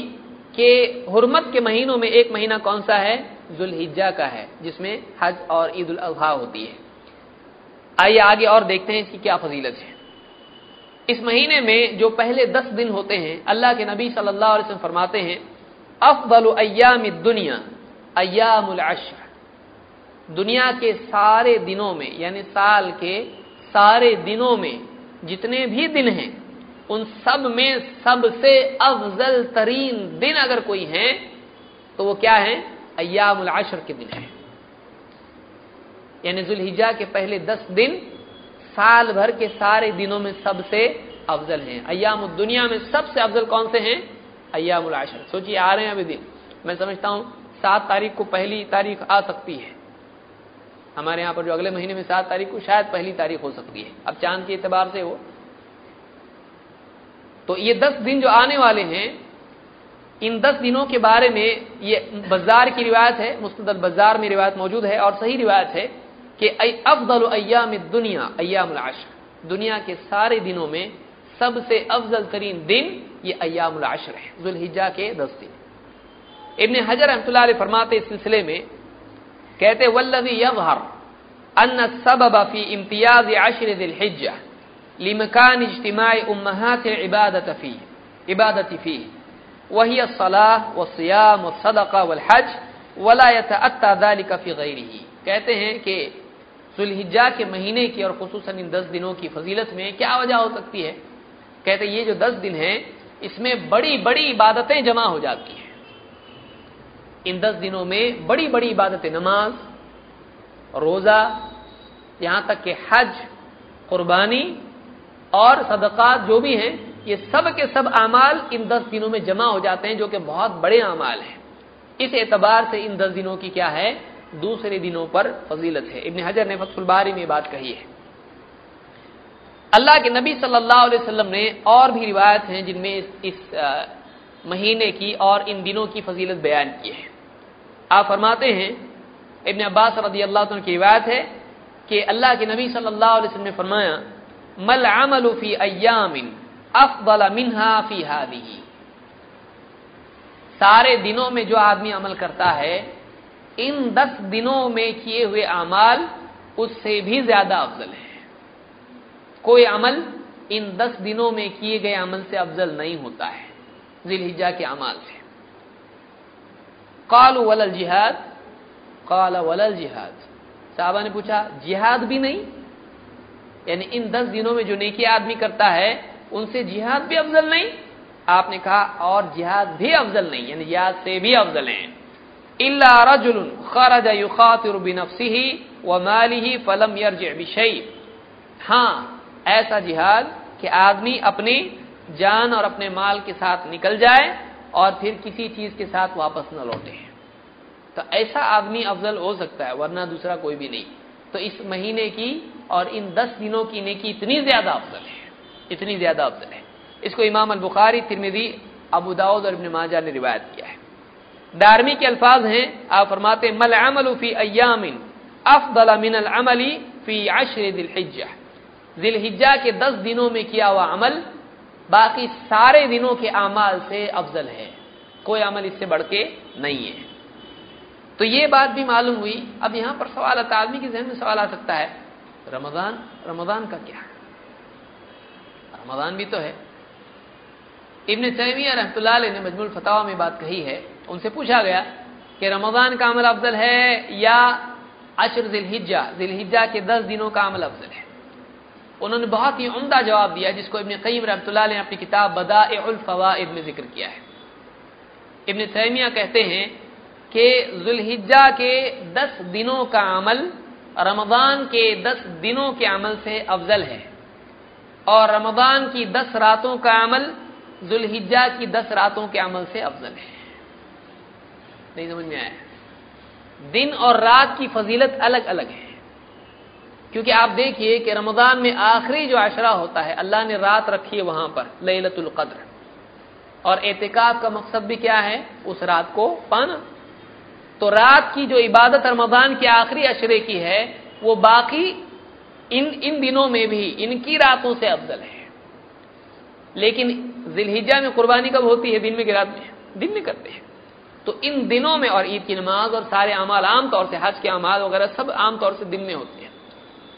कि हुरमत के महीनों में एक महीना कौन सा है? जुल्हिज्जा का है, जिसमें हज और ईद उल अजहा होती है। आइए आगे और देखते हैं इसकी क्या फजीलत है। इस महीने में जो पहले दस दिन होते हैं, अल्लाह के नबी सल्लल्लाहु अलैहि वसल्लम फरमाते हैं अफबल अयाम दुनिया अयामुल अशर। दुनिया के सारे दिनों में, यानी साल के सारे दिनों में, जितने भी दिन हैं, उन सब में सबसे अफजल तरीन दिन अगर कोई है तो वो क्या है? अयामुल अशर के दिन है। यानी जुल्हिजा के पहले दस दिन साल भर के सारे दिनों में सबसे अफजल हैं। अयाम दुनिया में सबसे अफजल कौन से हैं? अयामुल आशर सोचिए, आ रहे हैं अभी दिन। मैं समझता हूँ, सात तारीख को पहली तारीख आ सकती है। हमारे यहाँ पर जो अगले महीने में सात तारीख को शायद पहली तारीख हो सकती है। अब चाँद के एतबार से हो तो ये दस दिन जो आने वाले हैं, इन दस दिनों के बारे में ये बाज़ार की रिवायत है मुस्तदल बाज़ार में रिवायत मौजूद है और सही रिवायत है कि अफजल अयाम दुनिया अयामुल आशर। दुनिया के सारे दिनों में सबसे अफजल तरीन दिन ये अयामुल आशर है जुल्हिजा के दस दिन। इबन हजर अहमतुल्लाह फरमाते इस सिलसिले में कहते वल्लवी यजहर अन सबब फ़ी इम्तियाज़ आशर दिलहिज्जा लिमकान इज्तिमाई उम्महात इबादत फ़ी इबादत फ़ी। वही सलाह व सियाम व सदका वल हज वला यतअत्ता ज़ालिका फ़ी गैरिही। कहते हैं कि सुलहिजा के महीने की और खसूस इन दस दिनों की फजीलत में क्या वजह हो सकती है? कहते ये जो दस दिन हैं, इसमें बड़ी बड़ी इबादतें जमा हो जाती हैं। इन दस दिनों में बड़ी बड़ी इबादतें नमाज़ रोजा यहाँ तक कि हज कुर्बानी और सदकात जो भी हैं ये सब के सब अमाल इन दस दिनों में जमा हो जाते हैं जो कि बहुत बड़े अमाल हैं। इस एतबार से इन दस दिनों की क्या है? दूसरे दिनों पर फजीलत है। इब्न हजर ने फतुलबारी में बात कही है। अल्लाह के नबी सल्लल्लाहु अलैहि वसल्लम ने और भी रिवायत हैं जिनमें इस, इस आ, महीने की और इन दिनों की फजीलत बयान की है। आप फरमाते हैं, इब्न अब्बास रदी अल्लाह की रिवायत है कि अल्लाह के नबी सल्लल्लाहु अलैहि वसल्लम ने फरमाया, मल अमल फ़ी अयामिन अफदल मिनहा फ़ी हादिही. सारे दिनों में जो आदमी अमल करता है, इन दस दिनों में किए हुए अमाल उससे भी ज़्यादा अफजल है। कोई अमल इन दस दिनों में किए गए अमल से अफजल नहीं होता है। जिलहिजा के अमाल से कालू वलल जिहाद, काल वलल जिहाद। साहबा ने पूछा, जिहाद भी नहीं? यानी इन दस दिनों में जो नेकी आदमी करता है, उनसे जिहाद भी अफजल नहीं? आपने कहा, और जिहाद भी अफजल नहीं, यानी जिहाद से भी अफजल है। इल्ला रजुल खरज व मालिही फलम यरज बिशई हाँ ऐसा जिहाद कि आदमी अपनी जान और अपने माल के साथ निकल जाए और फिर किसी चीज़ के साथ वापस न लौटे। तो ऐसा आदमी अफजल हो सकता है, वरना दूसरा कोई भी नहीं। तो इस महीने की और इन दस दिनों की नेकी इतनी ज़्यादा अफजल है, इतनी ज़्यादा अफजल है। इसको इमाम अल बुखारी तिरमिदी अबू दाऊद और इब्न माजा ने रिवायत किया है। दारमी के अल्फाज हैं, आप फरमाते मल अमल फ़ी अयामिन अफदल मिन अमली फ़ी अशर दिलहिज्जा। दिलहिज्जा के दस दिनों में किया हुआ अमल बाकी सारे दिनों के अमाल से अफजल है। कोई अमल इससे बढ़ के नहीं है। तो ये बात भी मालूम हुई। अब यहाँ पर सवाल आता आदमी के जहन में सवाल आ सकता है, रमज़ान रमज़ान का क्या? रमज़ान भी तो है। इब्न तैमिया रहमतुल्लाह ने मजमूल फतावा में बात कही है। उनसे पूछा गया कि रमज़ान का अमल अफजल है या अशर जिलहिज्जा? जिलहिज्जा के दस दिनों का अमल अफजल है। उन्होंने बहुत ही उम्दा जवाब दिया जिसको इब्न कईम रहमतुल्लाह ने अपनी किताब बदाउल फवाइद में ज़िक्र किया है। इब्न तैमिया कहते हैं कि जुल्हिज्जा के दस दिनों का अमल रमदान के दस दिनों के अमल से अफजल है। और रमदान की दस रातों का अमल जुल्हिज्जा की दस रातों के अमल से अफजल है। नहीं समझ में आया? दिन और रात की फजीलत अलग अलग है। क्योंकि आप देखिए कि रमज़ान में आखिरी जो अशरा होता है, अल्लाह ने रात रखी है वहाँ पर, लैलतुल कद्र। और एहतिकाफ का मकसद भी क्या है? उस रात को पाना। तो रात की जो इबादत रमज़ान के आखिरी अशरे की है, वो बाकी इन इन दिनों में भी, इनकी रातों से अफजल है। लेकिन जिलहिजा में कुर्बानी कब होती है? दिन में की रात में? दिन में करते हैं। तो इन दिनों में, और ईद की नमाज़ और सारे अमाल आमतौर से, हज के अमाल वगैरह सब आमतौर से दिन में होते हैं।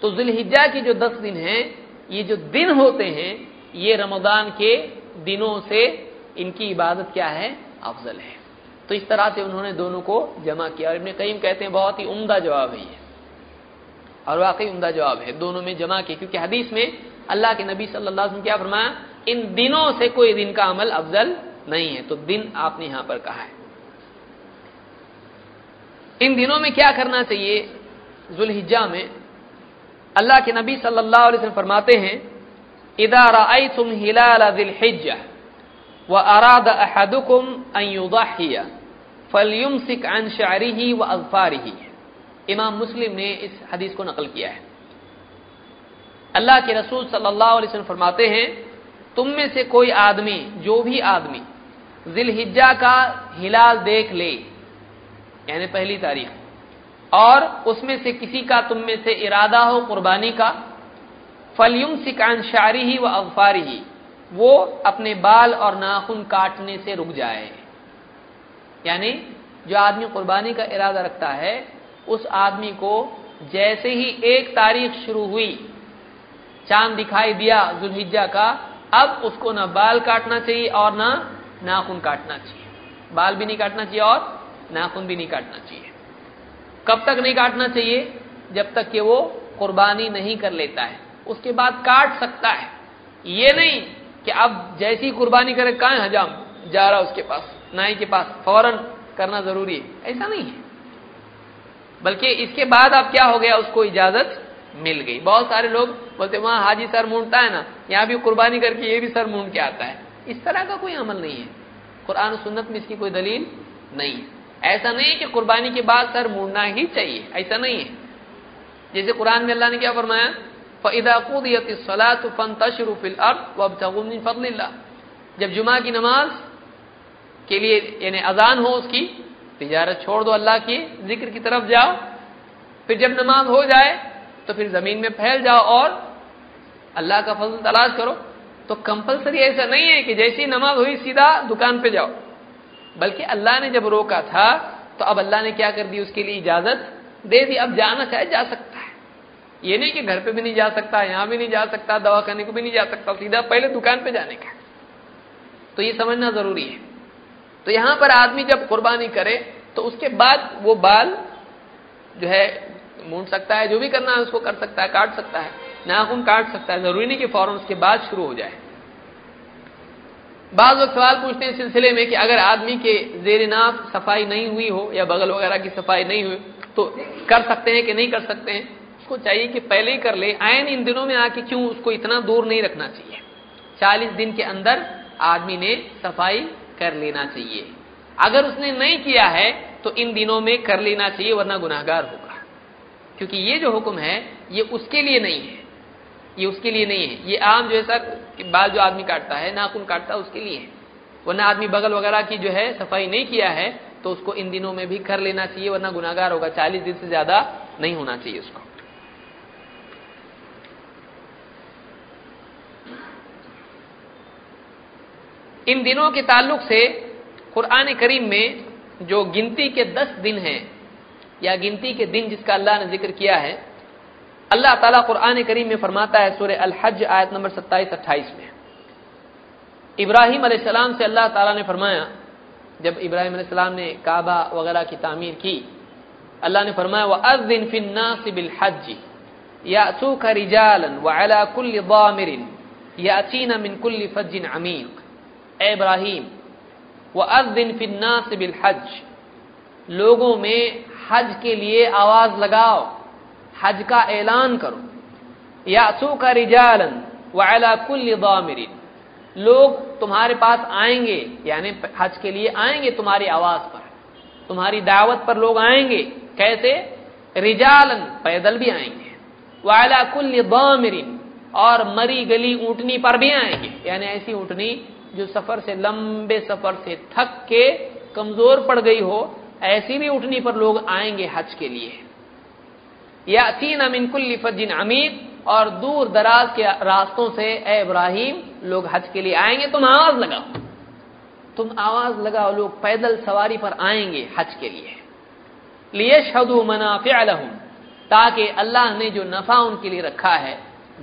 तो जिलहिजा की जो दस दिन हैं, ये जो दिन होते हैं, ये रमदान के दिनों से इनकी इबादत क्या है? अफजल है। तो इस तरह से उन्होंने दोनों को जमा किया। और इबन कईम कहते हैं, बहुत ही उम्दा जवाब है ये। और वाकई उम्दा जवाब है, दोनों में जमा किया। क्योंकि हदीस में अल्लाह के नबी सल्लल्लाहु अलैहि क्या फरमाया, इन दिनों से कोई दिन का अमल अफजल नहीं है। तो दिन आपने यहाँ पर कहा है। इन दिनों में क्या करना चाहिए? जुलहिजा में अल्लाह के नबी सल्लल्लाहु अलैहि वसल्लम फरमाते हैं, इदा राई तुम हिलाल दिलहिजा व अराद अहदुकुम अन युदाहिया, फलयुमसिक अन शारिही व अजफारिही. इमाम मुस्लिम ने इस हदीस को नकल किया है। अल्लाह के रसूल सल्लल्लाहु अलैहि वसल्लम फरमाते हैं, तुम में से कोई आदमी, जो भी आदमी जिलहिज्जा का हिलाल देख ले, यानी पहली तारीख। और उसमें से किसी का तुम में से इरादा हो कुर्बानी का फलयुम सिकान शारी ही व अगफारी ही वो अपने बाल और नाखून काटने से रुक जाए। यानी जो आदमी कुर्बानी का इरादा रखता है, उस आदमी को जैसे ही एक तारीख शुरू हुई, चाँद दिखाई दिया जुलहिज्जा का, अब उसको ना बाल काटना चाहिए और ना नाखून काटना चाहिए। बाल भी नहीं काटना चाहिए और नाखून भी नहीं काटना चाहिए। कब तक नहीं काटना चाहिए? जब तक कि वो कुर्बानी नहीं कर लेता है। उसके बाद काट सकता है। ये नहीं कि अब जैसी कुर्बानी करे, कहा हजाम? जा रहा उसके पास, नाई के पास, फ़ौरन करना ज़रूरी है। ऐसा नहीं है। बल्कि इसके बाद अब क्या हो गया? उसको इजाज़त मिल गई। बहुत सारे लोग बोलते, वहाँ हाजी सर मूंढता है ना, यहाँ भी कुर्बानी करके ये भी सर मूंढ के आता है। इस तरह का कोई अमल नहीं है। कुरान सुन्नत में इसकी कोई दलील नहीं है। ऐसा नहीं है कि कुर्बानी के बाद सर मुड़ना ही चाहिए, ऐसा नहीं है। जैसे कुरान में अल्लाह ने क्या फरमाया? फदाकूदियतला जब जुमा की नमाज़ के लिए, यानी अजान हो उसकी, तिजारत छोड़ दो अल्लाह की, ज़िक्र की तरफ़ जाओ। फिर जब नमाज़ हो जाए तो फिर ज़मीन में फैल जाओ और अल्लाह का फजल तलाश करो। तो कंपलसरी ऐसा नहीं है कि जैसी नमाज़ हुई, सीधा दुकान पे जाओ। बल्कि अल्लाह ने जब रोका था तो अब अल्लाह ने क्या कर दी? उसके लिए इजाज़त दे दी। अब जाना चाहे जा सकता है। ये नहीं कि घर पे भी नहीं जा सकता, यहाँ भी नहीं जा सकता, दवा करने को भी नहीं जा सकता, सीधा पहले दुकान पे जाने का। तो ये समझना ज़रूरी है। तो यहाँ पर आदमी जब कुर्बानी करे तो उसके बाद वो बाल जो है, मूंड सकता है, जो भी करना है उसको कर सकता है, काट सकता है। नाखून काट सकता है। ज़रूरी नहीं कि फ़ौरन उसके बाद शुरू हो जाए। बाद लोग सवाल पूछते हैं इस सिलसिले में कि अगर आदमी के जेर नाफ सफ़ाई नहीं हुई हो या बगल वगैरह की सफ़ाई नहीं हुई तो कर सकते हैं कि नहीं कर सकते हैं? उसको चाहिए कि पहले ही कर ले। आयन इन दिनों में आके क्यों उसको इतना दूर नहीं रखना चाहिए? चालीस दिन के अंदर आदमी ने सफ़ाई कर लेना चाहिए। अगर उसने नहीं किया है तो इन दिनों में कर लेना चाहिए, वरना गुनाहगार होगा। क्योंकि ये जो हुक्म है, ये उसके लिए नहीं है। ये उसके लिए नहीं है। ये आम जो है सर बाल जो आदमी काटता है, नाखून काटता है, उसके लिए है। वरना आदमी बगल वगैरह की जो है, सफ़ाई नहीं किया है तो उसको इन दिनों में भी कर लेना चाहिए, वरना गुनागार होगा। चालीस दिन से ज़्यादा नहीं होना चाहिए उसको। इन दिनों के ताल्लुक से कुरान करीम में जो गिनती के दस दिन हैं, या गिनती के दिन जिसका अल्लाह ने ज़िक्र किया है अल्लाह ताला कुरान करीम में फरमाता है सूर्य अल हज आयत नंबर सत्ताईस अट्ठाईस में। इब्राहिम सलाम से अल्लाह ताला ने फरमाया, जब इब्राहिम सलाम ने काबा वगैरह की तामीर की, अल्लाह ने फरमाया वह अजिन फिन्नासिबिल हज यासू का रिजालन व अला कुल्ल दामिरिन याचीना मिन कुल्ली फज्जिन अमीक। इब्राहिम व अजिन फिन्नासिबिल हज लोगों में हज के लिए आवाज़ लगाओ। हज का ऐलान करो। यासू का रिजालन वाला कुल दामिरिन। लोग तुम्हारे पास आएँगे, यानी हज के लिए आएँगे तुम्हारी आवाज़ पर। तुम्हारी दावत पर लोग आएँगे। कैसे? रिजालन पैदल भी आएँगे। वाला कुल दामिरिन, और मरी गली ऊंटनी पर भी आएँगे। यानी ऐसी ऊंटनी जो सफ़र से लंबे सफ़र से थक के कमज़ोर पड़ गई हो, ऐसी भी उठनी पर लोग आएँगे हज के लिए। या तीन अमिनकुल्ली फजिन अमीर और दूर दराज के रास्तों से, ए इब्राहिम, लोग हज के लिए आएँगे, तुम आवाज़ लगाओ। तुम आवाज़ लगाओ, लोग पैदल सवारी पर आएँगे हज के लिए। लिए शदु मनाफिलहम ताकि अल्लाह ने जो नफा उनके लिए रखा है,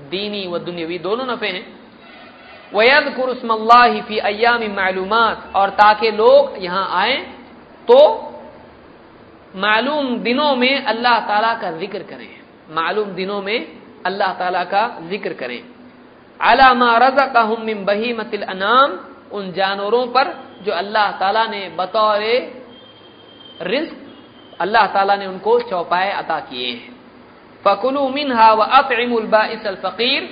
दीनी व दुनियावी, दोनों नफे हैं। वयद कुरस्मल्लाफी अयाम मालूम और ताकि लोग यहाँ आए तो मालूम दिनों में अल्लाह ताला का ज़िक्र करें। मालूम दिनों में अल्लाह ताला का ज़िक्र करें। अलामा रजा का हम बही मतिल अनाम, उन जानवरों पर जो अल्लाह ताला ने बतौर रिस्क अल्लाह ताला ने उनको चौपाए अता किए हैं। फकुलू मिनहा व अतमुलबाइस फ़कीर,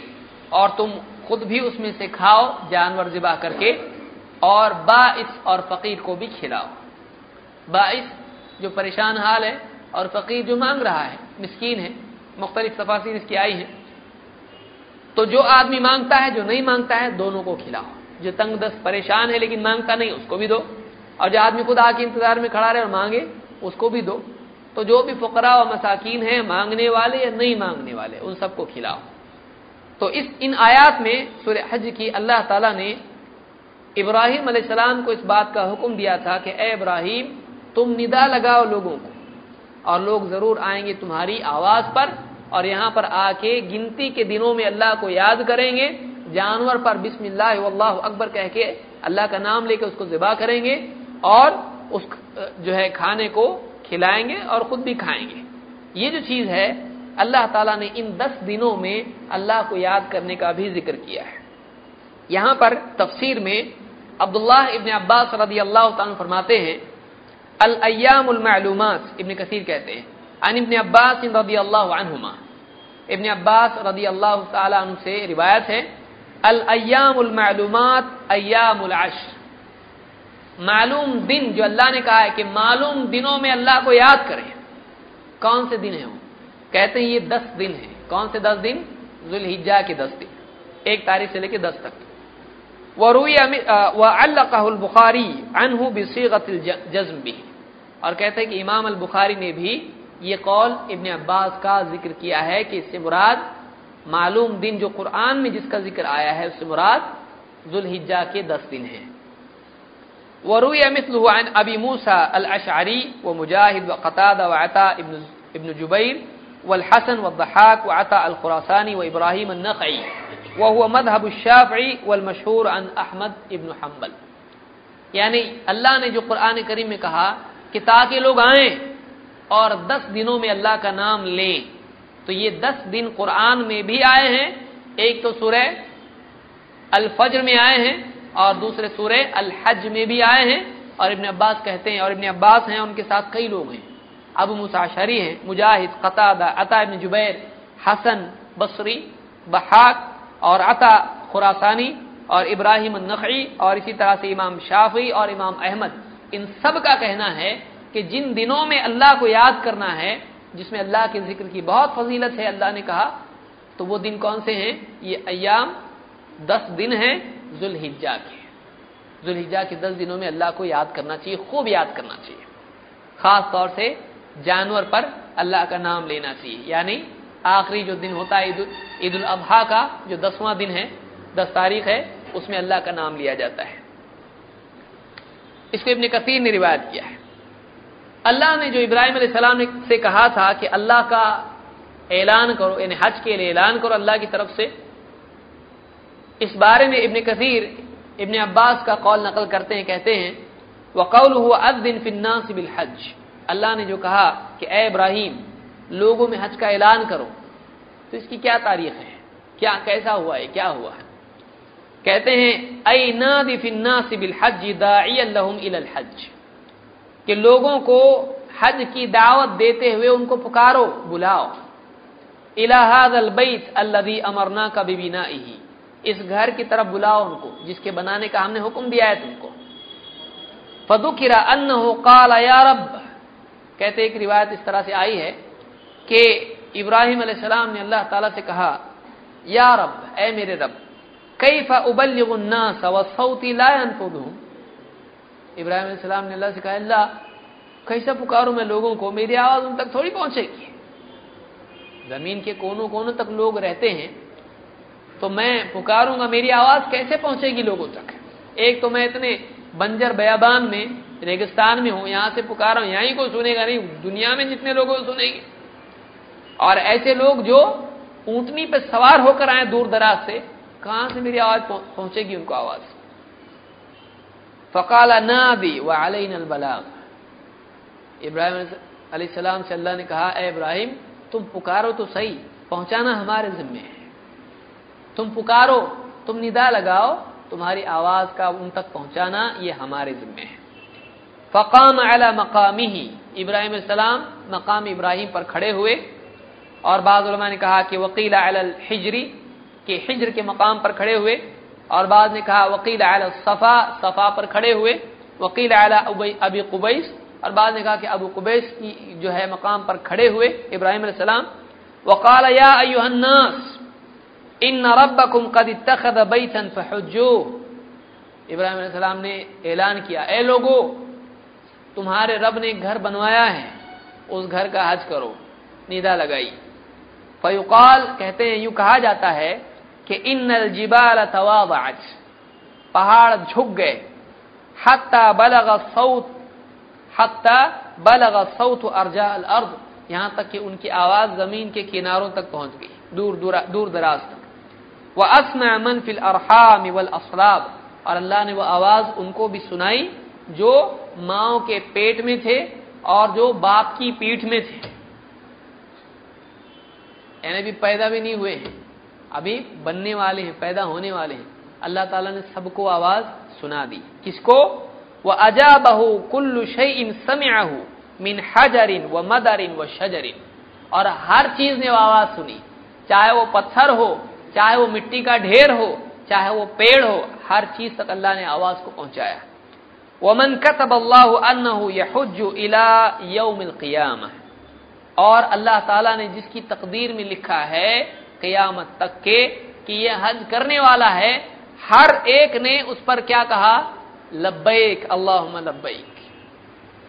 और तुम खुद भी उसमें से खाओ, जानवर जिबा करके, और बाइस और फ़कीर को भी खिलाओ। बाइस जो परेशान हाल है और फ़कीर जो मांग रहा है, मिस्कीन है, मुख्तलिफ़ तफासिर इसकी आई है। तो जो आदमी माँगता है, जो नहीं माँगता है, दोनों को खिलाओ। जो तंग दस्त परेशान है लेकिन माँगता नहीं, उसको भी दो। और जो आदमी खुद आके इंतज़ार में खड़ा रहे और मांगे, उसको भी दो। तो जो भी फकरा व मसाकिन है, मांगने वाले या नहीं मांगने वाले, उन सबको खिलाओ। तो इस, इन आयात में सूर्य हज की अल्लाह ताला ने इब्राहिम सलाम को इस बात का हुक्म दिया था कि, ए इब्राहिम तुम निदा लगाओ लोगों को। और लोग ज़रूर आएँगे तुम्हारी आवाज़ पर और यहाँ पर आके गिनती के दिनों में अल्लाह को याद करेंगे। जानवर पर बिस्मिल्लाह अकबर कह के अल्लाह का नाम लेके उसको जिबा करेंगे और उस जो है खाने को खिलाएँगे और खुद भी खाएँगे। ये जो चीज़ है, अल्लाह ताला ने इन दस दिनों में अल्लाह को याद करने का भी ज़िक्र किया है। यहाँ पर तफसीर में अब्दुल्ला इबन अब्बास रदी अल्लाह फरमाते हैं अल इबन कसीर कहते हैं। अन इबन अब्बास रदी अल्लाहुमा इबन अब्बास रदी अल्लाह से रिवायत है अल अयामालूमात मालूम दिन जो अल्लाह ने कहा है कि मालूम दिनों में अल्लाह को याद करें। कौन से दिन है वो? कहते हैं ये दस दिन है। कौन से दस दिन? जुलहिजा के दस दिन। एक तारीख से लेकर दस तक। वरुई वल्लकाहुल बुखारी अनहु जज्म भी और कहते हैं कि इमाम अल बुखारी ने भी ये कौल इब्न अब्बास का ज़िक्र किया है कि इससे मुराद मालूम दिन जो कुरान में जिसका ज़िक्र आया है उससे मुराद जुलहिजा के दस दिन है वरुई मिसलुआन अबी मूसा अल अशारी व मुजाहिद व कताद व इब्न जुबैर वलहसन व दहाक व अता अल खुरासानी व इब्राहिम नकई व हुआ शाफ़ी वल मशहूर अन अहमद इब्न हम्बल यानी अल्लाह ने जो कुरान करीम में कहा कि ताकि लोग आए और दस दिनों में अल्लाह का नाम लें तो ये दस दिन कुरान में भी आए हैं एक तो सुरह अल फज्र में आए हैं और दूसरे सूर्य अल हज में भी आए हैं और इबन अब्बास कहते हैं और इबन अब्बास हैं उनके साथ कई लोग हैं अबू मुसाशरी हैं, मुजाहिद, कतादा, अता इबन जुबैर, हसन, बसरी, बहाक और अता खुरासानी और इब्राहिम नखी और इसी तरह से इमाम शाफी और इमाम अहमद। इन सब का कहना है कि जिन दिनों में अल्लाह को याद करना है, जिसमें अल्लाह के ज़िक्र की बहुत फजीलत है, अल्लाह ने कहा तो वो दिन कौन से हैं? ये अयाम दस दिन हैं जुलहिजा के। जुलहिजा के दस दिनों में अल्लाह को याद करना चाहिए, खूब याद करना चाहिए। खास तौर से जानवर पर अल्लाह का नाम लेना चाहिए। यानी आखिरी जो दिन होता है ईद उल अबहा का, जो दसवां दिन है, दस तारीख है, उसमें अल्लाह का नाम लिया जाता है। इसको इबन कसीर ने रिवायत किया है। अल्लाह ने जो इब्राहिम सलाम से कहा था कि अल्लाह का ऐलान करो, यानी हज के ऐलान करो अल्लाह की तरफ़ से, इस बारे में इबन कसीर, इबन अब्बास का कौल नकल करते हैं, कहते हैं वकौल हुआ अदिन फिन्ना बिल हज। अल्लाह ने जो कहा कि ए इब्राहिम, लोगों में हज का ऐलान करो। तो इसकी क्या तारीख है? क्या, कैसा हुआ है? क्या हुआ है? कहते हैं, अई नादी फिन्ना बिल हज दाई हज कि लोगों को हज की दावत देते हुए उनको पुकारो, बुलाओ। इलाहाद अलबैत अल्लदी अमरना का बिबीना इस घर की तरफ़ बुलाओ उनको, जिसके बनाने का हमने हुक्म दिया है तुमको। फदुकिरा अन्न हो काल रब। कहते एक रिवायत इस तरह से आई है कि इब्राहिम सलाम ने अल्लाह ताला से कहा, या रब, ए मेरे रब कई फ़ुबल्लास वसौती लायन इब्राहिम सलाम ने अल्लाह से कहा, अल्लाह, कैसा पुकारूं मैं लोगों को? मेरी आवाज़ उन तक थोड़ी पहुंचेगी। ज़मीन के कोनों कोनों तक लोग रहते हैं तो मैं पुकारूँगा, मेरी आवाज़ कैसे पहुंचेगी लोगों तक? एक तो मैं इतने बंजर बयाबान में रेगिस्तान में हूँ, यहाँ से पुकार हूँ, यहीं को सुनेगा नहीं, दुनिया में जितने लोगों को सुनेंगे। और ऐसे लोग जो ऊंटनी पे सवार होकर आए दूर दराज से, कहाँ से मेरी आवाज़ पहुंचेगी उनको आवाज़? फ़काला नादी व अलैन बलाग इब्राहिम सलाम से अल्लाह ने कहा, ए इब्राहिम, तुम पुकारो तो सही, पहुंचाना हमारे जिम्मे है। तुम पुकारो, तुम निदा लगाओ, तुम्हारी आवाज़ का उन तक पहुंचाना ये हमारे जिम्मे है। फ़काम अला मकामी ही इब्राहिम सलाम मकाम इब्राहिम पर खड़े हुए। और बाद ने कहा कि वकील अल हिजरी के हिजर के मकाम पर खड़े हुए। और बाद ने कहा वकील अल सफ़ा सफ़ा पर खड़े हुए। वकील अला अबी कुबैस और बाद ने कहा कि अबू कुबैस की जो है मकाम पर खड़े हुए इब्राहिम सलाम वकाल या अयुहन्नास इन रबकुम कद तखद बैतन फहजो इब्राहिम सलाम ने ऐलान किया, ए लोगो तुम्हारे रब ने घर बनवाया है, उस घर का हज करो, निदा लगाई। फयुकाल कहते हैं, यूँ कहा जाता है कि इन जिबाल तवाबाज पहाड़ झुक गए। हत्ता बलग सऊत हत्ता बलग सऊत अर्जा अर्द, यहाँ तक कि उनकी आवाज़ ज़मीन के किनारों तक पहुँच गई, दूर दूर दूर दराज तक। वह असम फिल अरहाम वल असलाब और अल्लाह ने वह आवाज़ उनको भी सुनाई जो माओ के पेट में थे और जो बाप की पीठ में थे। यानी भी पैदा भी नहीं हुए हैं, अभी बनने वाले हैं, पैदा होने वाले हैं। अल्लाह ताला ने सबको आवाज़ सुना दी। किसको? वह अजा बहू कुल्लु शईन समयाहू मिन हजरिन व मदरिन व शजरिन। और हर चीज़ ने आवाज़ सुनी। चाहे वो पत्थर हो, चाहे वो मिट्टी का ढेर हो, चाहे वो पेड़ हो, हर चीज़ तक अल्लाह ने आवाज़ को पहुँचाया। वमन कतब अल्लाह और अल्लाह ताला ने जिसकी तकदीर में लिखा है कयामत तक के कि यह हज करने वाला है, हर एक ने उस पर क्या कहा? लब्बैक अल्लाह लब्बैक।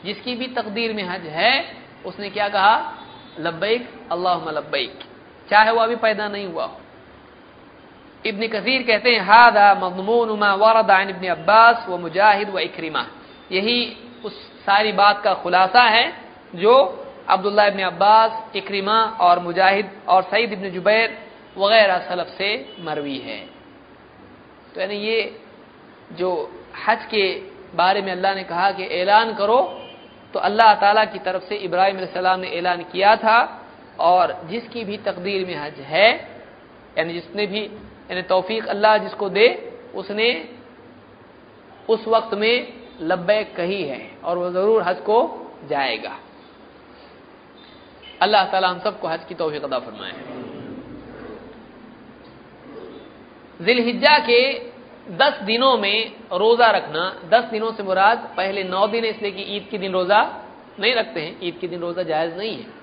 जिसकी भी तकदीर में हज है, उसने क्या कहा? लब्बैक अल्लाह लब्बैक। चाहे वह अभी पैदा नहीं हुआ हो। इब्न कसीर कहते हैं, हादा मजमून वरदा इब्न अब्बास व मुजाहिद व इक्रिमा। यही उस सारी बात का खुलासा है जो अब्दुल्ला इबन अब्बास, इक्रिमा और मुजाहिद और सईद इबन जुबैर वगैरह सलफ से मरवी है। तो यानी ये जो हज के बारे में अल्लाह ने कहा कि ऐलान करो तो अल्लाह ताला की तरफ़ से इब्राहिम सलाम ने ऐलान किया था और जिसकी भी तकदीर में हज है, यानी जिसने भी यानी तौफीक अल्लाह जिसको दे, उसने उस वक्त में लब्बैक कही है और वह ज़रूर हज को जाएगा। अल्लाह ताला हम सबको हज की तोफ़ी अदा फरमाए। जिलहिजा के दस दिनों में रोजा रखना, दस दिनों से मुराद, पहले नौ दिन इसलिए कि ईद के दिन रोजा नहीं रखते हैं, ईद के दिन रोजा जायज़ नहीं है।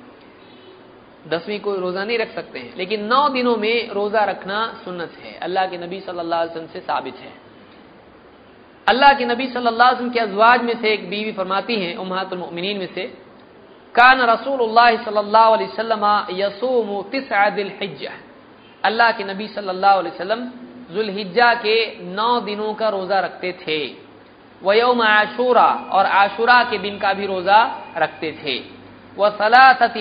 दसवीं को रोजा नहीं रख सकते हैं। लेकिन नौ दिनों में रोजा रखना सुन्नत है। अल्लाह के नबी सल्लल्लाहु अलैहि वसल्लम से साबित है। अल्लाह के नबी सल्लल्लाहु अलैहि वसल्लम के अजवाज में से एक बीवी फरमाती हैं उम्महातुल मुमिनीन में से, कान रसूल सल्लल्लाहु अलैहि वसल्लम यसूम तिसअदिलहिज्जा अल्लाह के नबी सल्लल्लाहु अलैहि वसल्लम जुलहिज्जा के नौ दिनों का रोजा रखते थे। वयोम आशूरा, और आशुरा के दिन का भी रोजा रखते थे। वह सलासत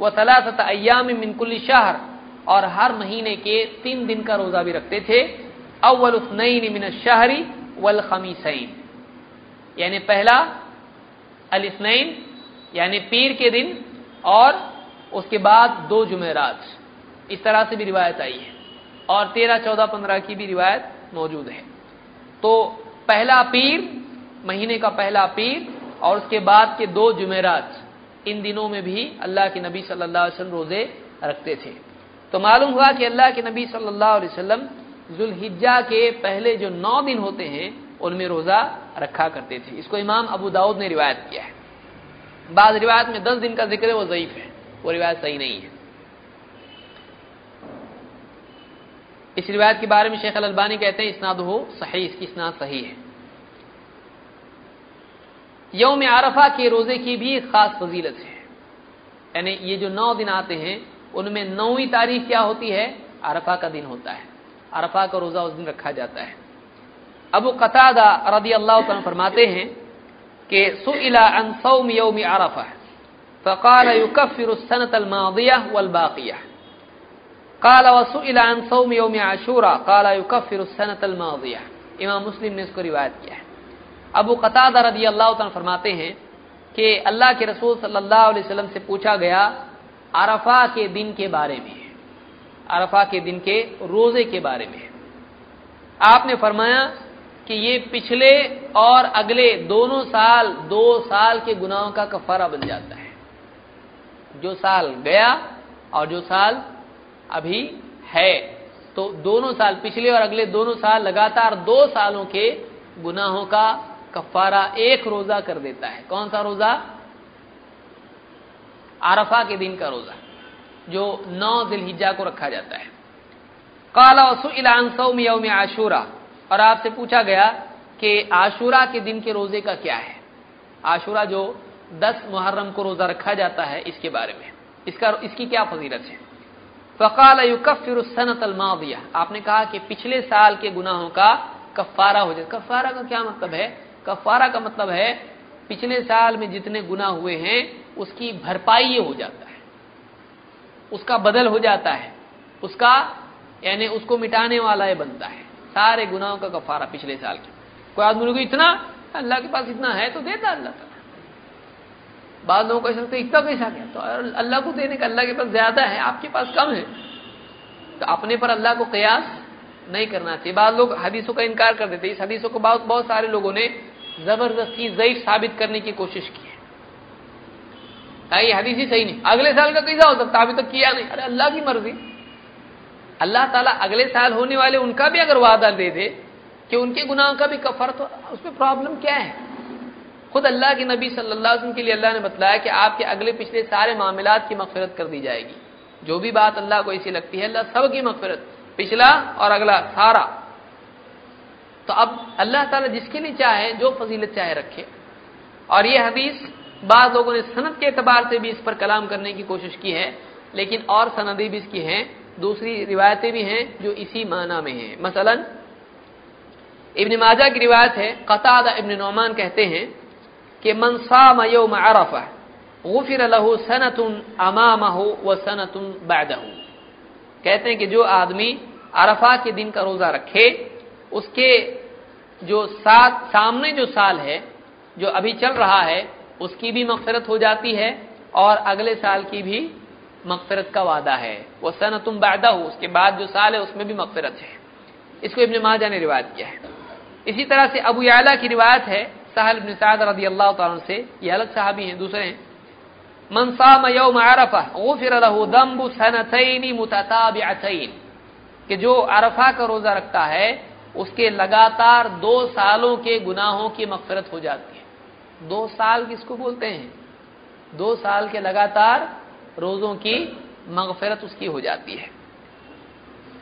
व सलासत अयामिन मिनकुल शहर। और हर महीने के तीन दिन का रोजा भी रखते थे। अव्वल उसनईन मिन शहरी वल खमीसैन। यानी पहला अलिस्नैन यानी पीर के दिन, और उसके बाद दो जुमेरात। इस तरह से भी रिवायत आई है। और तेरह, चौदह, पंद्रह की भी रिवायत मौजूद है। तो पहला पीर, महीने का पहला पीर, और उसके बाद के दो जुमेरात। इन दिनों में भी अल्लाह के नबी सल्लल्लाहु अलैहि वसल्लम रोज़े रखते थे। तो मालूम हुआ कि अल्लाह के नबी सल्लल्लाहु अलैहि वसल्लम जुल्हिज्जा के पहले जो नौ दिन होते हैं, उनमें रोजा रखा करते थे। इसको इमाम अबू दाऊद ने रिवायत किया है। बाद रिवायत में दस दिन का ज़िक्र है, वो ज़यीफ है। वो रिवायत सही नहीं है। इस रिवायत के बारे में शेख अलबानी कहते हैं, इसनाद हो सही, इसकी इसनाद सही है। यौम आरफा के रोज़े की भी एक खास फजीलत है। यानी ये जो नौ दिन आते हैं, उनमें नौवीं तारीख क्या होती है? आरफा का दिन होता है। आरफा का रोजा उस दिन रखा जाता है। अबू कतादा रदी अल्लाह फरमाते हैं कि सुइला अन सौम यौम आरफा, फ़काल युकफ़िर सनत अलमादिया वलबाकिया काला वसुइला अन सौम यौम आशूरा, काला युकफ़िर सनत अलमादिया इमाम मुस्लिम ने इसको रिवायत किया है। अबू कतादा रदी अल्लाह फरमाते हैं कि अल्लाह के रसूल सल्लल्लाहु अलैहि वसल्लम से पूछा गया अरफा के दिन के बारे में अरफा के दिन के रोज़े के बारे में आपने फरमाया कि ये पिछले और अगले दोनों साल, दो साल के गुनाहों का कफारा बन जाता है। जो साल गया और जो साल अभी है। तो दोनों साल, पिछले और अगले दोनों साल लगातार दो सालों के गुनाहों का कफारा एक रोजा कर देता है। कौन सा रोजा? आरफा के दिन का रोजा, जो नौ दिलहिजा को रखा जाता है। काला वसुलान आशूरा, और आपसे पूछा गया कि आशूरा के दिन के रोज़े का क्या है? आशूरा जो दस मुहर्रम को रोजा रखा जाता है, इसके बारे में। इसका, इसकी क्या फजीलत है? फ़काल युकफ़िर सनत अलमादिया आपने कहा कि पिछले साल के गुनाहों का कफारा हो जाए। कफारा का क्या मतलब है? कफारा का मतलब है, पिछले साल में जितने गुना हुए हैं, उसकी भरपाई ये हो जाता है। उसका बदल हो जाता है। उसका, यानी उसको मिटाने वाला ये बनता है। सारे गुनाहों का कफारा पिछले साल के। कोई आदमी को इतना? अल्लाह के पास इतना है तो देता अल्लाह तला बाद लोगों को ऐसा लगता है, इतना कैसा क्या? तो अल्लाह को देने का, अल्लाह के पास ज़्यादा है, आपके पास कम है। तो अपने पर अल्लाह को कयास नहीं करना चाहिए। बाद लोग हदीसों का इनकार कर देते इस हदीसों को बहुत बहुत सारे लोगों ने ज़बरदस्ती जयीफ साबित करने की कोशिश की है। ये हदीस ही सही नहीं। अगले साल का कैसा हो सकता अभी तक किया नहीं। अरे अल्लाह की मर्ज़ी। अल्लाह ताला अगले साल होने वाले उनका भी अगर वादा दे दे कि उनके गुनाहों का भी कफर तो उसमें प्रॉब्लम क्या है? खुद अल्लाह के नबी सल्लल्लाहु अलैहि वसल्लम के लिए अल्लाह ने बताया कि आपके अगले पिछले सारे मामलात की मफफरत कर दी जाएगी। जो भी बात अल्लाह को ऐसी लगती है, अल्लाह सब की मफफरत पिछला और अगला, सारा। तो अब अल्लाह ताला जिसके लिए चाहे जो फजीलत चाहे रखे। और ये हदीस बाद लोगों ने सनत के एतबार से भी इस पर कलाम करने की कोशिश की है, लेकिन और सनदी भी इसकी हैं, दूसरी रिवायतें भी हैं, जो इसी माना में हैं। मसलन, इब्न माजा की रिवायत है, कतादा इब्न नौमान कहते हैं कि मनसाम यौम अरफा, गुफिर लहू सनतुन अमामहु व सनतुन बैदहू कहते हैं कि जो आदमी अरफा के दिन का रोजा रखे उसके जो साथ, सामने जो साल है, जो अभी चल रहा है, उसकी भी मकसरत हो जाती है और अगले साल की भी मकसरत का वादा है। वो सन तुम वादा हो उसके बाद जो साल है, उसमें भी मकसरत है। इसको इब्न माजा ने रिवायत किया है। इसी तरह से अबू याला की रिवायत है, साहल इब्न साद अल्लाह से, ये अलग साहबी हैं, दूसरे हैं। मन साम यौम सनतैन मुतताबिअतैन, कि जो अरफा का रोजा रखता है उसके लगातार दो सालों के गुनाहों की मगफरत हो जाती है। दो साल किसको बोलते हैं? दो साल के लगातार रोजों की मगफरत उसकी हो जाती है।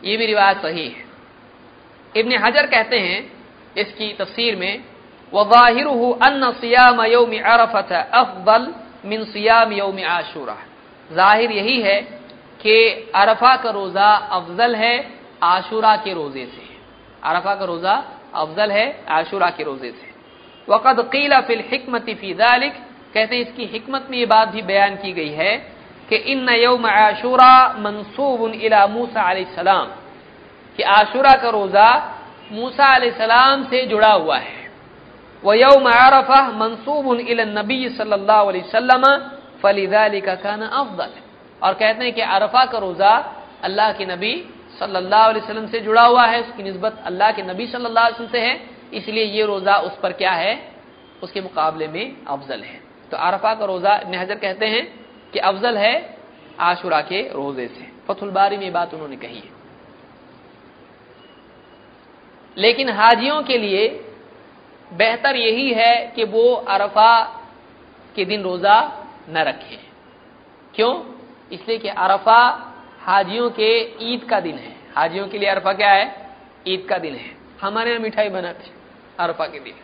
ये भी रिवाज सही है। इब्न हजर कहते हैं, इसकी तफसीर में वाहिर अन्न सियाम यौम अरफत अफदल मिन सियाम यौम आशूरा। ज़ाहिर यही है कि अरफा का रोजा अफजल है, आशूरा के रोज़े से। अरफा का रोजा अफजल है, आशूरा के रोज़े से वक़द कीला फिल हिकमती फ़ी दालिक कहते हैं इसकी हिकमत में ये बात भी बयान की गई है कि इन यौम आशूरा मनसूब इला मूसा सलाम, कि आशूरा का रोजा मूसा सलाम से जुड़ा हुआ है। व यौम आरफा मनसूब नबी सल्लल्लाहु अलैहि वसल्लम फलिदालिका काना अफदल और कहते हैं कि अरफा का रोजा अल्लाह के नबी सल्लल्लाहु अलैहि वसल्लम से जुड़ा हुआ है, उसकी नस्बत अल्लाह के नबी सल्लल्लाहु अलैहि वसल्लम से है, इसलिए ये रोजा उस पर क्या है? उसके मुकाबले में अफजल है। तो अरफा का रोजा इब्न हजर कहते हैं कि अफजल है आशुरा के रोज़े से। फतुलबारी में बात उन्होंने कही है। लेकिन हाजियों के लिए बेहतर यही है कि वो अरफा के दिन रोजा न रखें। क्यों? इसलिए कि अरफा हाजियों के ईद का दिन है। हाजियों के लिए अरफा क्या है? ईद का दिन है। हमारे यहाँ मिठाई बनाते अरफा के दिन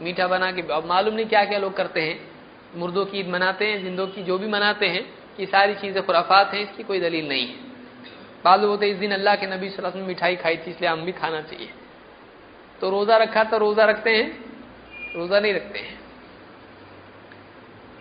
मीठा बना के, अब मालूम नहीं क्या क्या लोग करते हैं। मुर्दों की ईद मनाते हैं, जिंदों की जो भी मनाते हैं, ये सारी चीज़ें खुराफात हैं, इसकी कोई दलील नहीं है। बाद होते इस दिन अल्लाह के नबी वसल्लम ने मिठाई खाई थी, इसलिए हम भी खाना चाहिए। तो रोजा रखा तो रोजा रखते हैं? रोजा नहीं रखते हैं।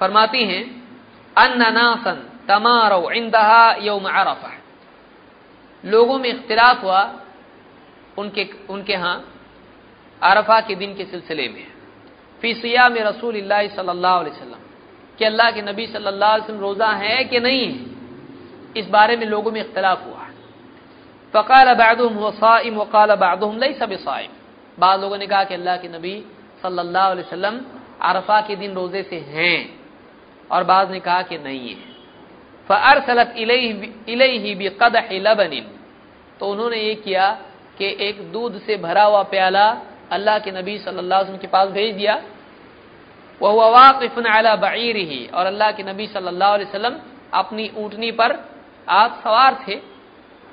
फरमाती हैं अन्नासन तमारो इंदहा यौम अरफा लोगों में इख्तिलाफ हुआ उनके उनके यहाँ अरफा के दिन के सिलसिले में। फीसिया में रसूल सल्लल्लाहु अलैहि वसल्लम, कि अल्लाह के नबी सल्लल्लाहु अलैहि वसल्लम रोजा है कि नहीं है? इस बारे में लोगों में इख्तलाफ हुआ। फ़काल बादुम वसाइम वकाल बादुम लई सब साइम बाद लोगों ने कहा कि अल्लाह के नबी सल्लल्लाहु अलैहि वसल्लम अरफा के दिन रोज़े से हैं, और बाद ने कहा कि नहीं है। फ़अरसलत इलैहि बिक़दह लबन तो उन्होंने ये किया कि एक दूध से भरा हुआ प्याला अल्लाह के नबी सल्लल्लाहु अलैहि वसल्लम के पास भेज दिया। वह वाकिफन अला बईर ही और अल्लाह के नबी सल्लल्लाहु अलैहि वसल्लम अपनी ऊँटनी पर आप सवार थे।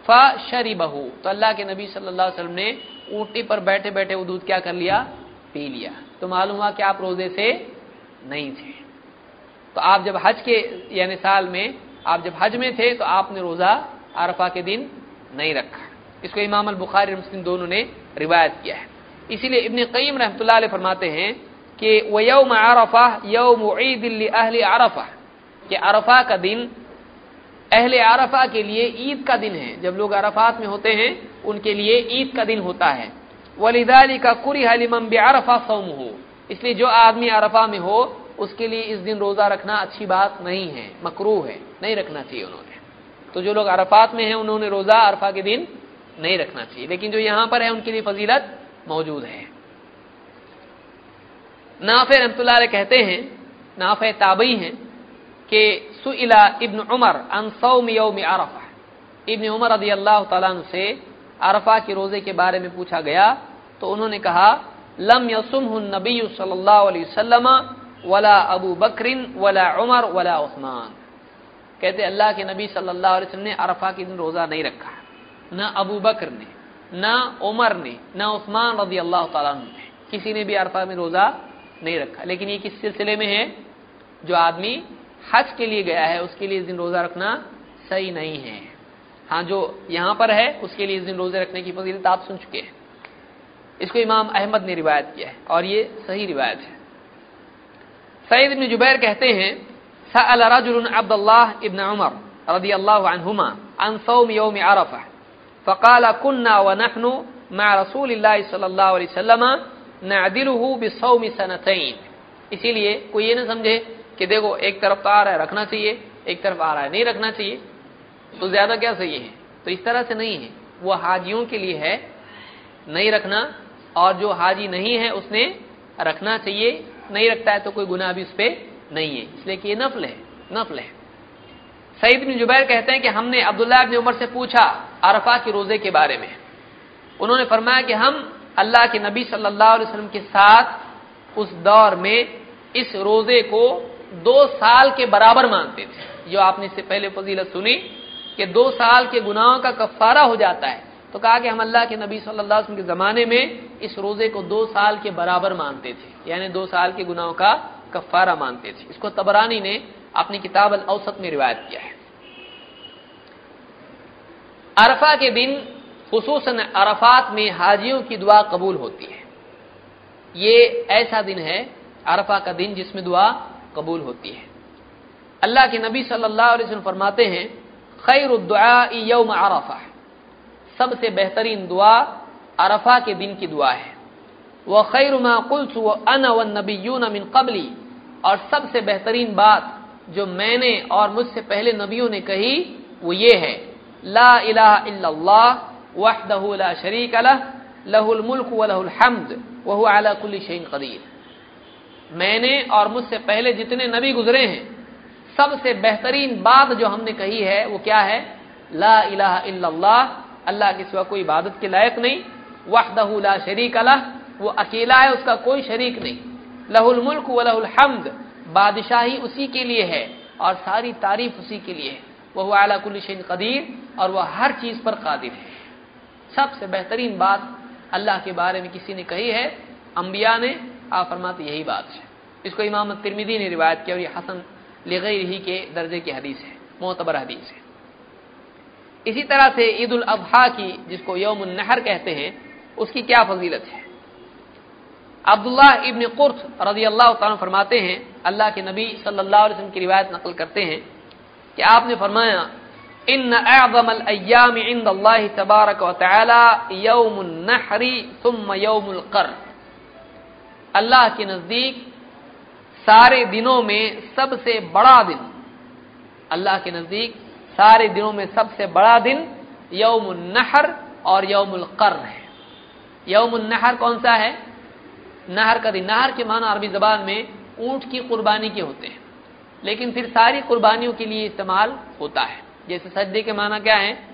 फ शरी बहू तो अल्लाह के नबी सल्लल्लाहु अलैहि वसल्लम ने ऊँटनी पर बैठे बैठे वो दूध क्या कर लिया? पी लिया। तो मालूम हुआ कि आप रोज़े से नहीं थे। तो आप जब हज के, यानी साल में आप जब हज में थे तो आपने रोजा अरफा के दिन नहीं रखा। इसको इमाम अल बुखारी मुस्लिम दोनों ने रिवायत किया है। इसीलिए इबन कईम रहमत फरमाते हैं कि व यौम अरफा, यौम ईद अहल अरफा। कि अरफा का दिन अहले अरफा के लिए ईद का दिन है। जब लोग अरफात में होते हैं, उनके लिए ईद का दिन होता है। वलिदाली का कुरी हलिमम अरफा सौम हो इसलिए जो आदमी अरफा में हो उसके लिए इस दिन रोजा रखना अच्छी बात नहीं है, मकरू है, नहीं रखना चाहिए उन्होंने। तो जो लोग अरफात में हैं, उन्होंने रोजा अरफा के दिन नहीं रखना चाहिए। लेकिन जो यहाँ पर है, उनके लिए फजीलत मौजूद है। नाफे रमतुल्ला कहते हैं, नाफे ताबई हैं, कि सुइला इब्न उमर अरफा। इब्न उमर रदी अल्लाह से अरफा के रोज़े के बारे में पूछा गया तो उन्होंने कहा, लम यसुम नबी वसल्लम वला अबू बकरिन, वला उमर, वला उस्मान। कहते अल्लाह के नबी सल्लल्लाहु अलैहि वसल्लम ने अरफा के दिन रोजा नहीं रखा। न अबू बकर ने, न उमर ने, न उस्मान रज़ी अल्लाह तला ने, किसी ने भी अरफा में रोजा नहीं रखा। लेकिन ये किस सिलसिले में है? जो आदमी हज के लिए गया है, उसके लिए इस दिन रोजा रखना सही नहीं है। हाँ जो यहाँ पर है, उसके लिए इस दिन रोज़े रखने की फजीलत आप सुन चुके हैं। इसको इमाम अहमद ने रिवायत किया है, और ये सही रिवायत है। सईद इबन जुबैर कहते हैं, सअल रजुल अब्दुल्लाह इब्न उमर रदी अल्लाह अन सौम यौम अरफा। फ़काल कुन्ना व नहनु मा रसूल सल्लल्लाहु अलैहि बिसौम सनतैन। इसीलिए कोई ये ना समझे कि देखो, एक तरफ़ तो आ रहा है रखना चाहिए, एक तरफ़ आ रहा है नहीं रखना चाहिए तो ज़्यादा क्या सही है? तो इस तरह से नहीं है। वो हाजियों के लिए है, नहीं रखना, और जो हाजी नहीं है, उसने रखना चाहिए नहीं रखता है तो कोई गुना भी उस पर नहीं है। इसलिए कि ये नफल है नफल है। सईद बिन जुबैर कहते हैं कि हमने अब्दुल्ला इब्न उमर से पूछा अरफा के रोज़े के बारे में। उन्होंने फरमाया कि हम अल्लाह के नबी सल्लल्लाहु अलैहि वसल्लम के साथ उस दौर में इस रोज़े को दो साल के बराबर मानते थे। जो आपने इससे पहले फजीलत सुनी कि दो साल के गुनाहों का कफारा हो जाता है। तो कहा कि हम अल्लाह के नबी सल्लल्लाहु अलैहि वसल्लम के जमाने में इस रोज़े को दो साल के बराबर मानते थे। यानी दो साल के गुनाहों का कफारा मानते थे। इसको तबरानी ने अपनी किताब अल औसत में रिवायत किया है। अरफा के दिन खसूस अरफात में हाजियों की दुआ कबूल होती है। ये ऐसा दिन है, अरफा का दिन जिसमें दुआ कबूल होती है। अल्लाह के नबी सल्लल्लाहु अलैहि वसल्लम फरमाते हैं खैर दुआ यौम अरफा सबसे बेहतरीन दुआ अरफा के दिन की दुआ है। वह खैर माकुल्स व अन व नबीयून मिन कबली और सबसे बेहतरीन बात जो मैंने और मुझसे पहले नबियों ने कही, वो ये है। ला इलाहा इल्लल्लाह शरीक लह, लहुल मुल्क व लहुल हमद वह आला कुल्ली शहीन कदीर. मैंने और मुझसे पहले जितने नबी गुजरे हैं, सबसे बेहतरीन बात जो हमने कही है, वो क्या है? ला इलाहा इल्लल्लाह, अल्लाह के सिवा कोई इबादत के लायक नहीं, वहदहू ला शरीक अला वो अकेला है, उसका कोई शरीक नहीं। लहुल मुल्क व लहुल हमद, बादशाही उसी के लिए है और सारी तारीफ़ उसी के लिए है। वह आला कदीर और वह हर चीज़ पर कादिर है। सबसे बेहतरीन बात अल्लाह के बारे में किसी ने कही है, अंबिया ने, आप फरमाते यही बात है। इसको इमाम तिरमिदी ने रिवायत किया और ये हसन लगई ही के दर्जे की हदीस है, मोतबर हदीस है। इसी तरह से ईद उल अजहा की, जिसको यौम नहर कहते हैं, उसकी क्या फजीलत है? अब्दुल्ला इबन कुर्थ रज़ी अल्लाह फरमाते हैं, अल्लाह के नबी सल्लल्लाहु अलैहि वसल्लम की रिवायत नकल करते हैं कि आपने फरमाया इन अज़मल इंद अल्लाह तबारक व तआला यौम नहरी सुम्म यौमुल कर अल्लाह के नज़दीक सारे दिनों में सबसे बड़ा दिन, अल्लाह के नज़दीक सारे दिनों में सबसे बड़ा दिन यौम नहर और यौमुल कर है। यौम नहर कौन सा है? नहर का दिन। नहर के माना अरबी जबान में ऊँट की कुर्बानी के होते हैं। लेकिन फिर सारी कुर्बानियों के लिए इस्तेमाल होता है। जैसे सज्जे के माना क्या है?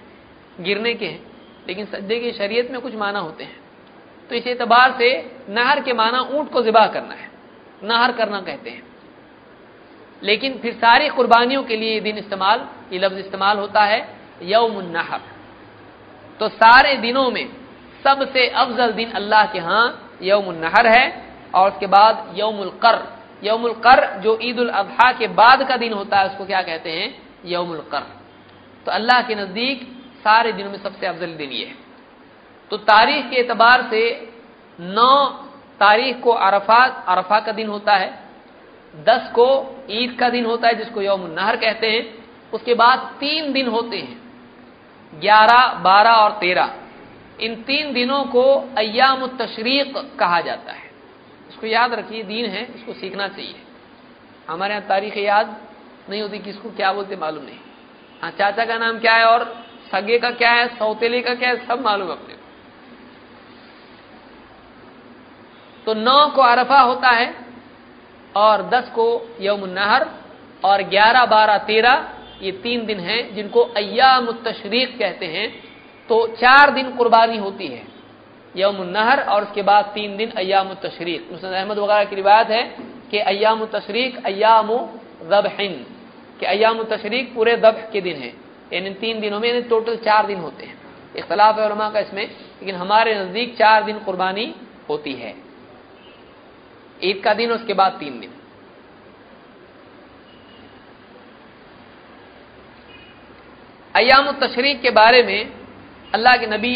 गिरने के हैं। लेकिन सज्जे के शरीयत में कुछ माना होते हैं। तो इस एतबार से नहर के माना ऊँट को जिबा करना है। नहर करना कहते हैं। लेकिन फिर सारी कुर्बानियों के लिए दिन इस्तेमाल, ये लफ्ज इस्तेमाल होता है यौम नहर। तो सारे दिनों में सबसे अफजल दिन अल्लाह के यहाँ यौम नहर है और उसके बाद यौमुल कर। यौमुल कर जो ईद उल अजहा के बाद का दिन होता है, उसको क्या कहते हैं? यौमुल कर। तो अल्लाह के नज़दीक सारे दिनों में सबसे अफजल दिन ये है। तो तारीख के एतबार से नौ तारीख को अरफात अरफा का दिन होता है, दस को ईद का दिन होता है, जिसको यौम नहर कहते हैं। उसके बाद तीन दिन होते हैं, ग्यारह, बारह और तेरह। इन तीन दिनों को अयाम तशरीक कहा जाता है। इसको याद रखिए, दीन है, इसको सीखना चाहिए। हमारे यहाँ तारीख याद नहीं होती, किसको क्या बोलते मालूम नहीं। हाँ चाचा का नाम क्या है और सगे का क्या है, सौतेले का क्या है, सब मालूम अपने तो नौ को अरफा होता है और दस को यौम नहर और ग्यारह, बारह, तेरह, ये तीन दिन हैं जिनको अयाम तशरीक कहते हैं। तो चार दिन कुर्बानी होती है। यम नहर और उसके बाद तीन दिन अयाम तशरीक मुस्लिम अहमद वगैरह की रिवायत है कि अयाम तशरीक अयाम जबहिन। कि अयाम तशरीक पूरे दब के दिन है। यानी तीन दिनों में, यानी टोटल चार दिन होते हैं। इख्तलाफ है का इसमें, लेकिन हमारे नज़दीक चार दिन कुर्बानी होती है। ईद का दिन, उसके बाद तीन दिन। अयाम तशरीक के बारे में अल्लाह के नबी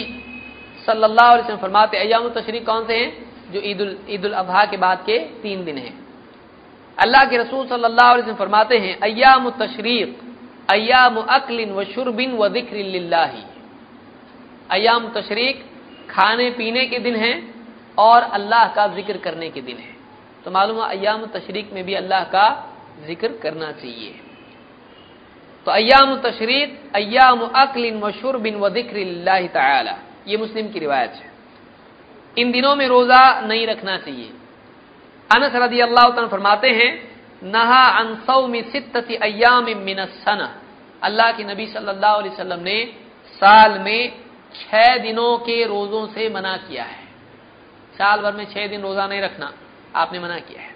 सल्लल्लाहु अलैहि वसल्लम फरमाते अयाम तशरीक कौन से हैं? जो ईद ईद अजहा के बाद के तीन दिन हैं। अल्लाह के रसूल सल्लल्लाहु अलैहि वसल्लम फरमाते हैं अयाम तशरीक अयाम अकलिन व शुरबिन व ज़िक्र अयाम तशरीक खाने, पीने के दिन हैं और अल्लाह का ज़िक्र करने के दिन है। तो मालूम अयाम तशरीक में भी अल्लाह का ज़िक्र करना चाहिए। तो अयाम तशरीक अयाम अकलिन मशहूर बिन व ज़िक्र ये मुस्लिम की रिवायत है। इन दिनों में रोजा नहीं रखना चाहिए। अनस रदी अल्लाह फरमाते हैं, नहा अनसौ में सित्ती अयाम मिनसन अल्लाह के नबी सल्लल्लाहु अलैहि वसल्लम ने साल में छह दिनों के रोजों से मना किया है। साल भर में छह दिन रोजा नहीं रखना, आपने मना किया है।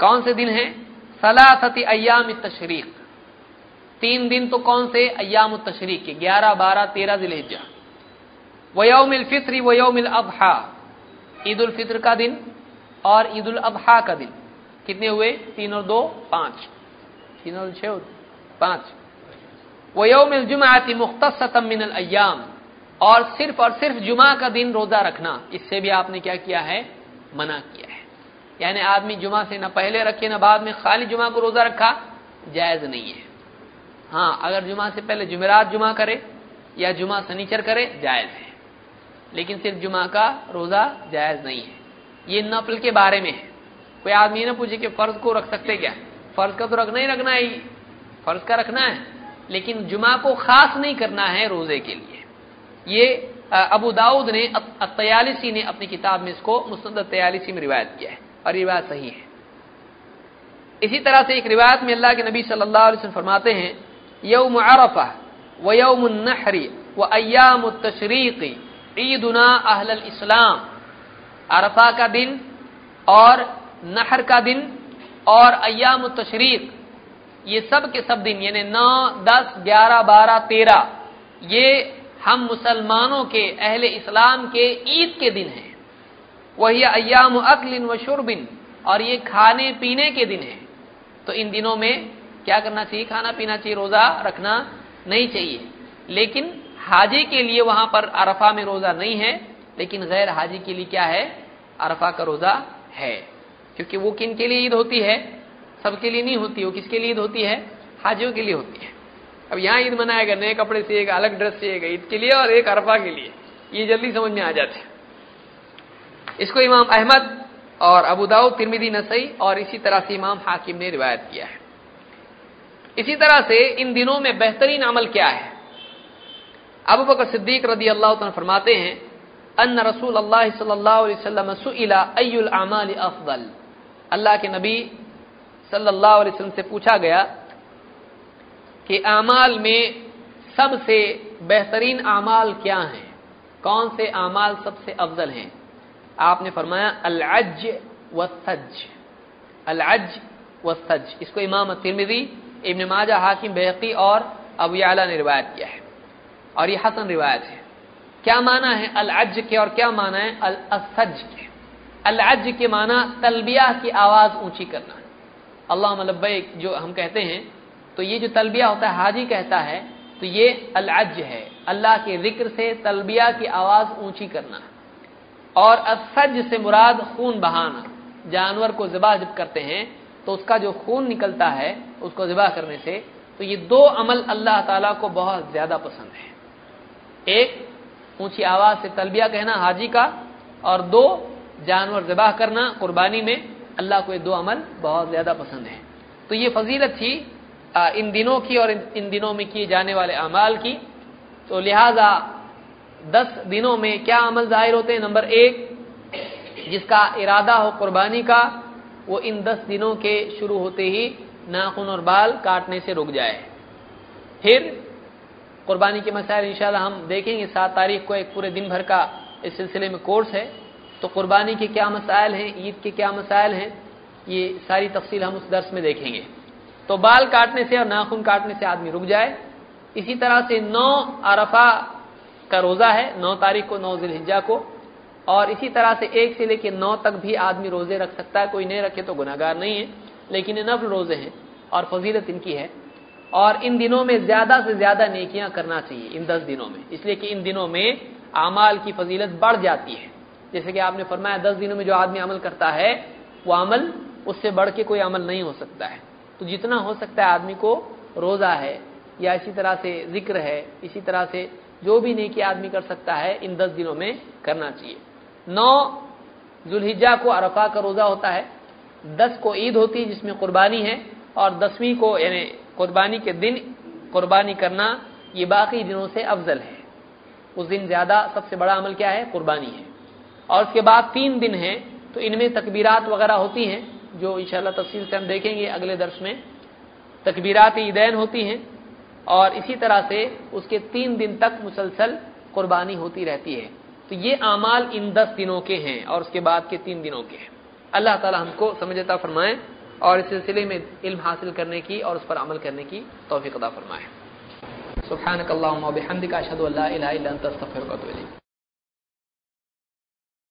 कौन से दिन है? सलासती अयाम तशरीक। तीन दिन तो कौन से? अयाम तशरीक के। ग्यारह, बारह, तेरह जिलेजा वयोमिल फित्री वयोमिल अबहा। ईद उल फित्र का दिन और ईद उल अबहा का दिन। कितने हुए? तीन और दो, पाँच। तीन और छह पाँच। वयोमिल जुमाती मुख्तम मिनल अयाम और सिर्फ़ और सिर्फ़ जुमा का दिन रोजा रखना। इससे भी आपने क्या किया है? मना किया है। यानी आदमी जुमा से न पहले रखे, न बाद में खाली जुमा को रोजा रखा जायज़ नहीं है। हाँ अगर जुमा से पहले जुमेरात जुमा करे या जुमा सनीचर करे, जायज़ है। लेकिन सिर्फ़ जुमा का रोजा जायज़ नहीं है। ये नफल के बारे में है। कोई आदमी ना पूछे कि फ़र्ज़ को रख सकते क्या? फ़र्ज़ का तो रखना ही रखना है। फ़र्ज़ का रखना है। लेकिन जुमा को खास नहीं करना है रोज़े के लिए। ये अबू दाऊद ने तयालिसी ने अपनी किताब में इसको मुस्द तयालिसी में रिवायत किया है। और बात सही है। इसी तरह से एक रिवायत में अल्लाह के नबी सल्लल्लाहु अलैहि वसल्लम फरमाते हैं यौम अरफा व यौम नहरी व अयाम तशरीक़ी ईदुना अहल इस्लाम अरफा का दिन और नहर का दिन और अयाम तशरीक ये सब के सब दिन यानी नौ दस ग्यारह बारह तेरह ये हम मुसलमानों के अहले इस्लाम के ईद के दिन हैं वही अयाम अकलिन व शुरबिन और ये खाने पीने के दिन हैं तो इन दिनों में क्या करना चाहिए? खाना पीना चाहिए, रोजा रखना नहीं चाहिए। लेकिन हाजी के लिए वहाँ पर अरफा में रोजा नहीं है, लेकिन गैर हाजी के लिए क्या है? अरफा का रोजा है। क्योंकि वो किन के लिए ईद होती है? सबके लिए नहीं होती, वो किसके लिए ईद होती है? हाजियों के लिए होती है। अब यहाँ ईद मनाएगा नए कपड़े चाहिएगा अलग ड्रेस से एक ईद के लिए और एक अरफा के लिए। ये जल्दी समझ में आ जाते हैं। इसको इमाम अहमद और अबू तिरमिदी, नसई और इसी तरह से इमाम हाकिम ने रिवायत किया है। इसी तरह से इन दिनों में बेहतरीन अमल क्या है? अबू बकर सिद्दीक रदी अल्लाह फरमाते हैं अन रसूल अल्लाह अमाल अफदल. अल्लाह के नबी सल्लल्लाहु अलैहि से पूछा गया कि अमाल में सबसे बेहतरीन अमाल क्या हैं? कौन से अमाल सबसे अफजल हैं? आपने फरमाया अलअज व सज अलअज व सज इसको इमाम तिरमिदी इब्न माजा, हाकिम, बेहकी और अबू आला ने रिवायत किया है। और ये हसन रिवायत है। क्या माना है अलअज के और क्या माना है अल असज के? अलअज के माना तलबिया की आवाज़ ऊँची करना। अल्लाह लब्बैक, जो हम कहते हैं तो ये जो तलबिया होता है, हाजी कहता है तो ये अलअज है। अल्लाह के ज़िक्र से तलबिया की आवाज़ ऊँची करना। और असज से मुराद खून बहाना। जानवर को जबा जब करते हैं तो उसका जो खून निकलता है, उसको जबा करने से तो ये दो अमल अल्लाह ताला को बहुत ज़्यादा पसंद है। एक, ऊँची आवाज़ से तलबिया कहना हाजी का, और दो, जानवर जबाह करना कुर्बानी में, अल्लाह को ये दो अमल बहुत ज़्यादा पसंद है। तो ये फजीलत थी इन दिनों की और इन दिनों में किए जाने वाले अमाल की। तो लिहाजा, दस दिनों में क्या अमल ज़ाहिर होते हैं? नंबर एक, जिसका इरादा हो कुर्बानी का वो इन दस दिनों के शुरू होते ही नाखून और बाल काटने से रुक जाए। फिर कुर्बानी के मसाइल इंशाल्लाह हम देखेंगे, सात तारीख को एक पूरे दिन भर का इस सिलसिले में कोर्स है। तो कुर्बानी के क्या मसाइल हैं, ईद के क्या मसाइल हैं, ये सारी तफसील हम उस दर्स में देखेंगे। तो बाल काटने से और नाखून काटने से आदमी रुक जाए। इसी तरह से नौ अरफा का रोजा है, नौ तारीख को, नौ जिलहिजा को। और इसी तरह से एक से लेकर नौ तक भी आदमी रोज़े रख सकता है। कोई नहीं रखे तो गुनागार नहीं है, लेकिन ये नफल रोज़े हैं और फजीलत इनकी है। और इन दिनों में ज़्यादा से ज़्यादा नेकियाँ करना चाहिए, इन दस दिनों में। इसलिए कि इन दिनों में अमाल की फजीलत बढ़ जाती है। जैसे कि आपने फरमाया, दस दिनों में जो आदमी अमल करता है, वो अमल, उससे बढ़ के कोई अमल नहीं हो सकता है। तो जितना हो सकता है आदमी को रोजा है, या इसी तरह से ज़िक्र है, इसी तरह से जो भी नेकी आदमी कर सकता है, इन दस दिनों में करना चाहिए। नौ जुल्हिजा को अरफा का रोजा होता है, दस को ईद होती है जिसमें कुर्बानी है, और दसवीं को, यानी कुर्बानी के दिन कुर्बानी करना ये बाकी दिनों से अफजल है। उस दिन ज़्यादा सबसे बड़ा अमल क्या है? कुर्बानी है। और उसके बाद तीन दिन है तो इनमें तकबीरात वगैरह होती हैं, जो इंशाल्लाह तफसील से हम देखेंगे अगले दर्श में। तकबीरात ईदैन होती हैं, और इसी तरह से उसके तीन दिन तक मुसलसल कुर्बानी होती रहती है। तो ये अमाल इन दस दिनों के हैं और उसके बाद के तीन दिनों के हैं। अल्लाह ताला हमको समझता फरमाए और इस सिलसिले में इल्म हासिल करने की और उस पर अमल करने की तोफ़ी अदा फरमाए। सुबहानक